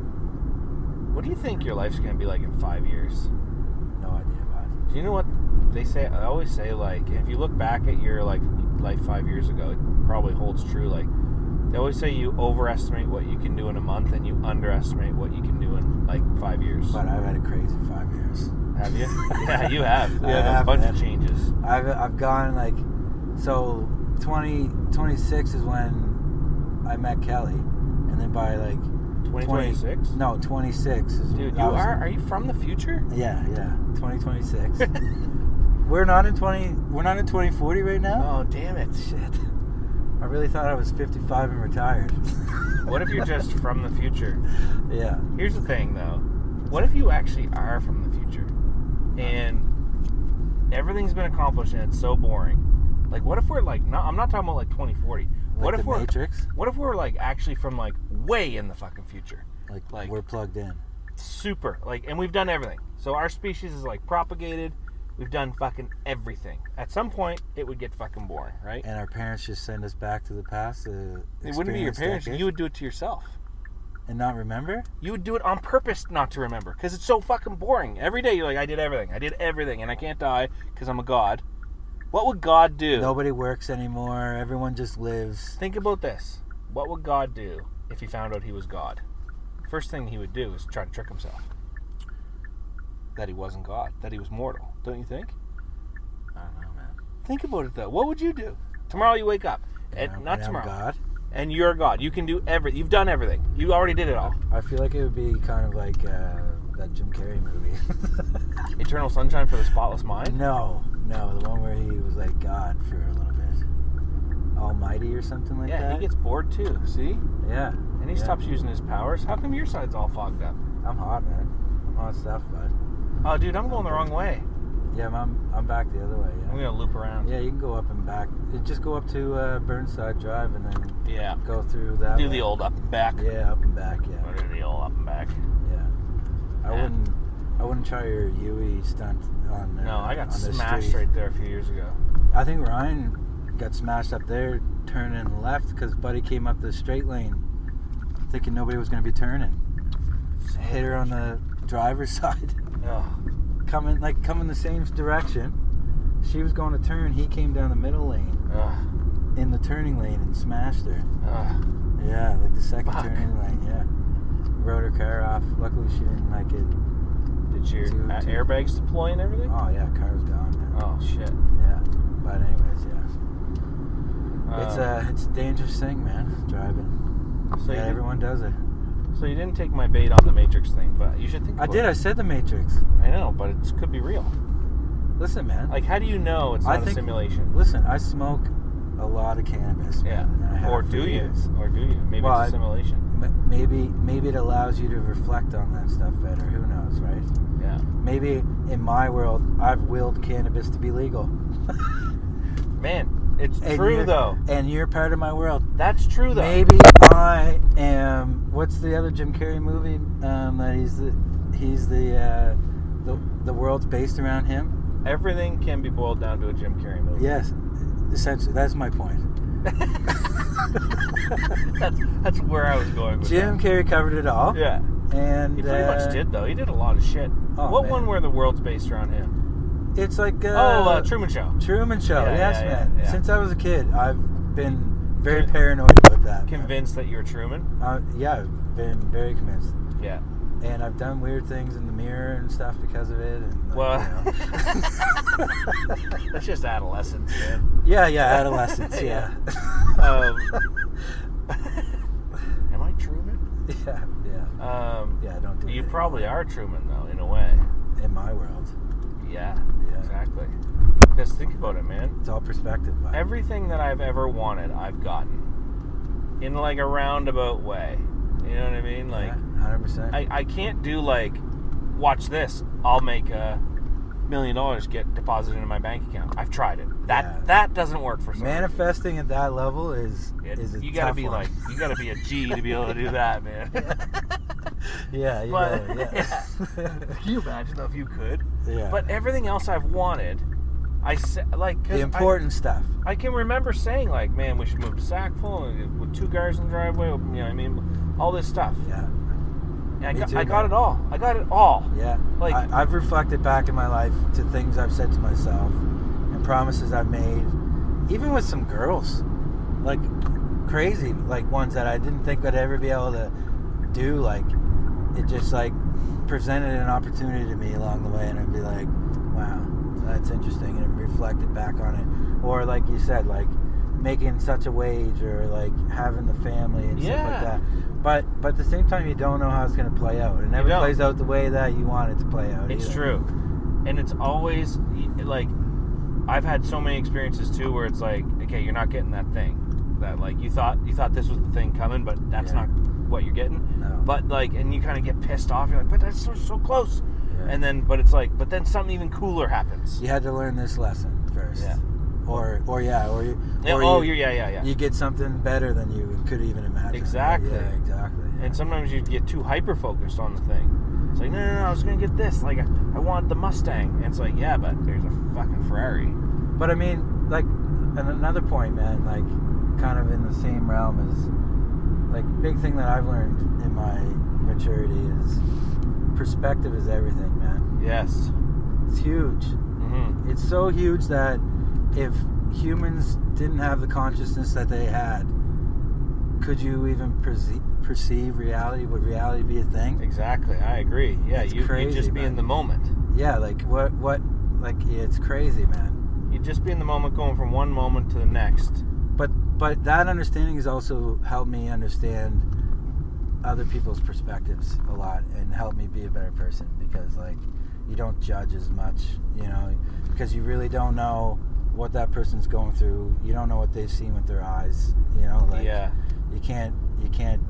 What do you think your life's gonna be like in five years? No idea it. Do you know what they say? I always say like if you look back at your like life five years ago, it probably holds true. Like they always say you overestimate what you can do in a month and you underestimate what you can do in like five years. But I've had a crazy five years. Have you? yeah, you have. You I have a bunch of changes. I've I've gone like so 20, 26 is when I met Kelly, and then by like 2026. no 26 is Dude, you was- are? Are you from the future? yeah yeah 2026. we're not in 20 we're not in 2040 right now. Oh, damn it! Shit. I really thought I was 55 and retired. What if you're just from the future? yeah. Here's the thing, though. What if you actually are from the future, and everything's been accomplished and it's so boring? Like, what if we're like, not, I'm not talking about like 2040. Like what if we're, Matrix? what if we're like actually from like way in the fucking future? Like, Like- we're plugged in. super. Like and we've done everything. So our species is like propagated. We've done fucking everything. At some point it would get fucking boring right? And our parents just send us back to the past to it wouldn't be your parents. you would do it to yourself. And not remember. you would do it on purpose not to remember because it's so fucking boring. Every day you're like i did everything. I did everything and i can't die because i'm a god what would god do Nobody works anymore. Everyone just lives. think about this what would god do if he found out he was god first thing he would do is try to trick himself that he wasn't god that he was mortal don't you think I don't know, man. Think about it though. What would you do? Tomorrow you wake up, and not and I'm tomorrow, God. and you're God. You can do everything. You've done everything. You already did it all. I feel like it would be kind of like uh, that Jim Carrey movie. Eternal sunshine for the spotless mind. no, no, the one where he was like God for a little bit, Almighty or something like yeah, that. Yeah, he gets bored too. See, yeah, and he yeah. stops using his powers. How come your side's all fogged up? I'm hot, man. I'm hot stuff, bud. Oh, dude, I'm going the wrong way. Yeah, I'm, I'm back the other way. Yeah. I'm gonna loop around. Yeah, you can go up and back. Just go up to uh, Burnside Drive and then Yeah. go through that. Do way. the old up and back. Yeah, up and back. Or Yeah, do the old up and back. yeah. I Yeah. wouldn't. I wouldn't try your Yui stunt on. Uh, No, I got smashed street. right there a few years ago. I think Ryan got smashed up there turning left because Buddy came up the straight lane thinking nobody was going to be turning. Hit her on the driver's side, Oh, coming like coming the same direction. She was going to turn. He came down the middle lane ugh, in the turning lane and smashed her. ugh. Yeah, like the second Fuck. turning lane. Yeah, rode her car off. Luckily, she didn't like it. Did your Two- uh, airbags deploy and everything? Oh yeah, car's gone. Man. Oh shit. Yeah, but anyways, yeah. It's a it's a dangerous thing, man. Driving. So yeah, everyone does it. so you didn't take my bait on the Matrix thing, but you should think. I did. It. I said the Matrix. I know, but it could be real. Listen, man. Like, how do you know it's I not a simulation? Listen, I smoke a lot of cannabis. Yeah. man, I Or do you? Or do you? Maybe Well, it's a I- simulation. M- Maybe maybe it allows you to reflect on that stuff better. Who knows, right? Yeah. Maybe in my world, I've willed cannabis to be legal. Man, it's And true though. And you're part of my world. That's true though. Maybe I am. What's the other Jim Carrey movie? Um, that he's the he's the uh, the the world's based around him. Everything can be boiled down to a Jim Carrey movie. Yes, essentially, that's my point. that's that's where I was going with Jim Carrey covered it all. Yeah. and He pretty uh, much did though. He did a lot of shit. Oh, what man. one where the world's based around him? It's like uh, oh, uh, Truman Show. Truman Show. Yeah, yes, yeah, man. yeah. Since I was a kid, I've been very paranoid about that. man. Convinced that you're Truman. Uh, yeah, I've been very convinced, Yeah and I've done weird things in the mirror and stuff because of it. And, well, you know. that's just adolescence, man. Yeah, yeah, adolescence. yeah. Um, am I Truman? Yeah, yeah. Um, yeah, don't do. You anything. probably are Truman though, in a way. In my world. Yeah. Yeah. Exactly. Because think about it, man. It's all perspective. Buddy. Everything that I've ever wanted, I've gotten. In like a roundabout way. You know what I mean? Like. Yeah 100%. I, I can't do like, watch this. I'll make a million dollars get deposited in my bank account. I've tried it. That yeah. that doesn't work for some manifesting at that level is it, is you gotta be one. like you gotta be a G to be able to do that, man. Yeah, yeah, you but, know, yeah. yeah. Can you imagine though if you could? Yeah. But everything else I've wanted, I like the important I, stuff. I can remember saying like, man, we should move to Sackville with two cars in the driveway. You know, I mean, all this stuff. Yeah. I got, too, I got it all. I got it all. Yeah. Like- I, I've reflected back in my life to things I've said to myself and promises I've made, even with some girls, like crazy, like ones that I didn't think I'd ever be able to do. Like it just like presented an opportunity to me along the way, and I'd be like, wow, that's interesting, and reflected back on it. Or like you said, like making such a wage, or like having the family and stuff like that. But but at the same time, you don't know how it's going to play out. It never plays out the way that you want it to play out. It's either. true, and it's always like I've had so many experiences too where it's like, okay, you're not getting that thing that like you thought you thought this was the thing coming, but that's Yeah. not what you're getting. No. But like, and you kind of get pissed off. You're like, but that's so, so close. Yeah. And then, but it's like, but then something even cooler happens. you had to learn this lesson first. Yeah. Or or yeah, or you. Yeah, or oh, you, yeah, yeah, yeah. You get something better than you could even imagine. Exactly. Yeah, exactly. yeah. And sometimes you get too hyper focused on the thing. It's like, no, no, no, I was gonna get this. Like, I, I wanted the Mustang. And it's like, yeah, but there's a fucking Ferrari. But I mean, like, and another point, man, like, kind of in the same realm is, like, big thing that I've learned in my maturity is perspective is everything, man. Yes. It's huge. Mm-hmm. It's so huge that if humans didn't have the consciousness that they had, could you even perceive, perceive reality? Would reality be a thing? Exactly. I agree. Yeah, It's you crazy, you just be man. in the moment. Yeah, like what? What? Like it's crazy, man. You'd just be in the moment, going from one moment to the next. But but that understanding has also helped me understand other people's perspectives a lot and helped me be a better person because like you don't judge as much, you know, because you really don't know what that person's going through. You don't know what they've seen with their eyes, you know, like yeah, you can't you can't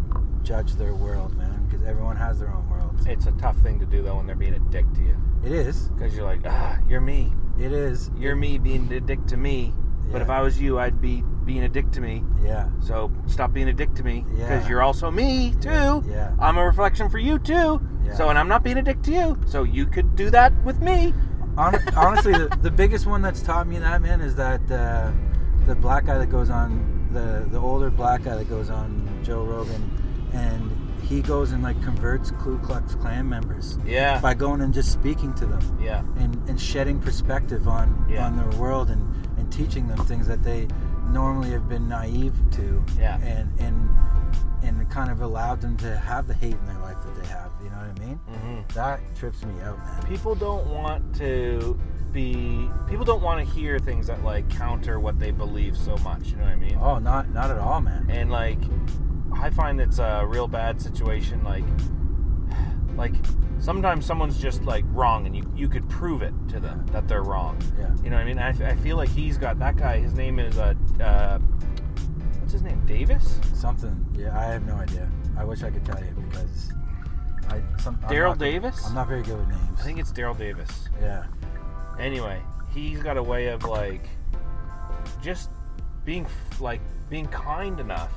judge their world, man, because everyone has their own world. it's a tough thing to do though when they're being a dick to you, It is. because you're like, ah, you're me. It is. You're me being a dick to me. But if I was you, I'd be being a dick to me. Yeah. So stop being a dick to me because you're also me too. Yeah, yeah. I'm a reflection for you too. Yeah. So and I'm not being a dick to you. So you could do that with me. Hon- honestly, the, the biggest one that's taught me that, man, is that uh, the black guy that goes on the the older black guy that goes on Joe Rogan, and he goes and like converts Ku Klux Klan members Yeah. by going and just speaking to them Yeah. and, and shedding perspective on Yeah. on their world and, and teaching them things that they normally have been naive to Yeah. and and and kind of allowed them to have the hate in their life that they have know what I mean hmm that trips me out man People don't want to be. People don't want to hear things that like counter what they believe so much. You know what I mean? oh not not at all man and like i find it's a real bad situation like like sometimes someone's just like wrong and you, you could prove it to them that they're wrong yeah you know what i mean I, I feel like he's got that guy his name is uh, uh what's his name davis Something. Yeah, I have no idea. I wish I could tell you because I some I'm Daryl Davis? I'm not very good with names. i think it's daryl davis Yeah. anyway he's got a way of like just being like being kind enough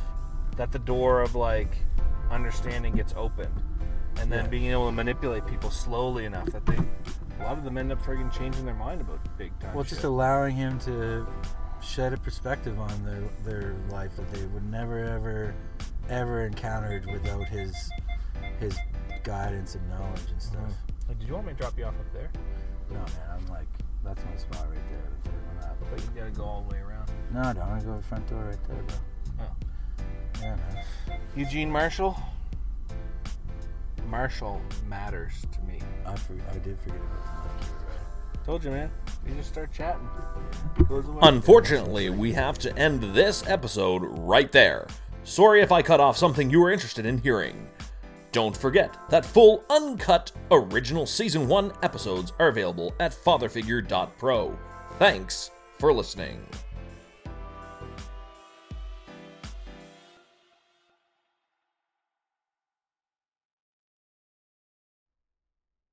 that the door of like understanding gets opened and then Yeah. being able to manipulate people slowly enough that they a lot of them end up friggin' changing their mind about big time Well, just allowing him to shed a perspective on their their life that they would never ever ever encountered without his his guidance and knowledge and stuff. Mhm. Like, did you want me to drop you off up there No, man, I'm like that's my spot right there. The third one up. but you gotta go all the way around No, I don't. I go to the front door right there, bro. Oh. Yeah, man. eugene marshall marshall matters to me I, for, I did forget about the mic. told you man you just start chatting goes away Unfortunately, we have to end this episode right there. Sorry if I cut off something you were interested in hearing. Don't forget that full, uncut, original Season 1 episodes are available at fatherfigure.pro. Thanks for listening.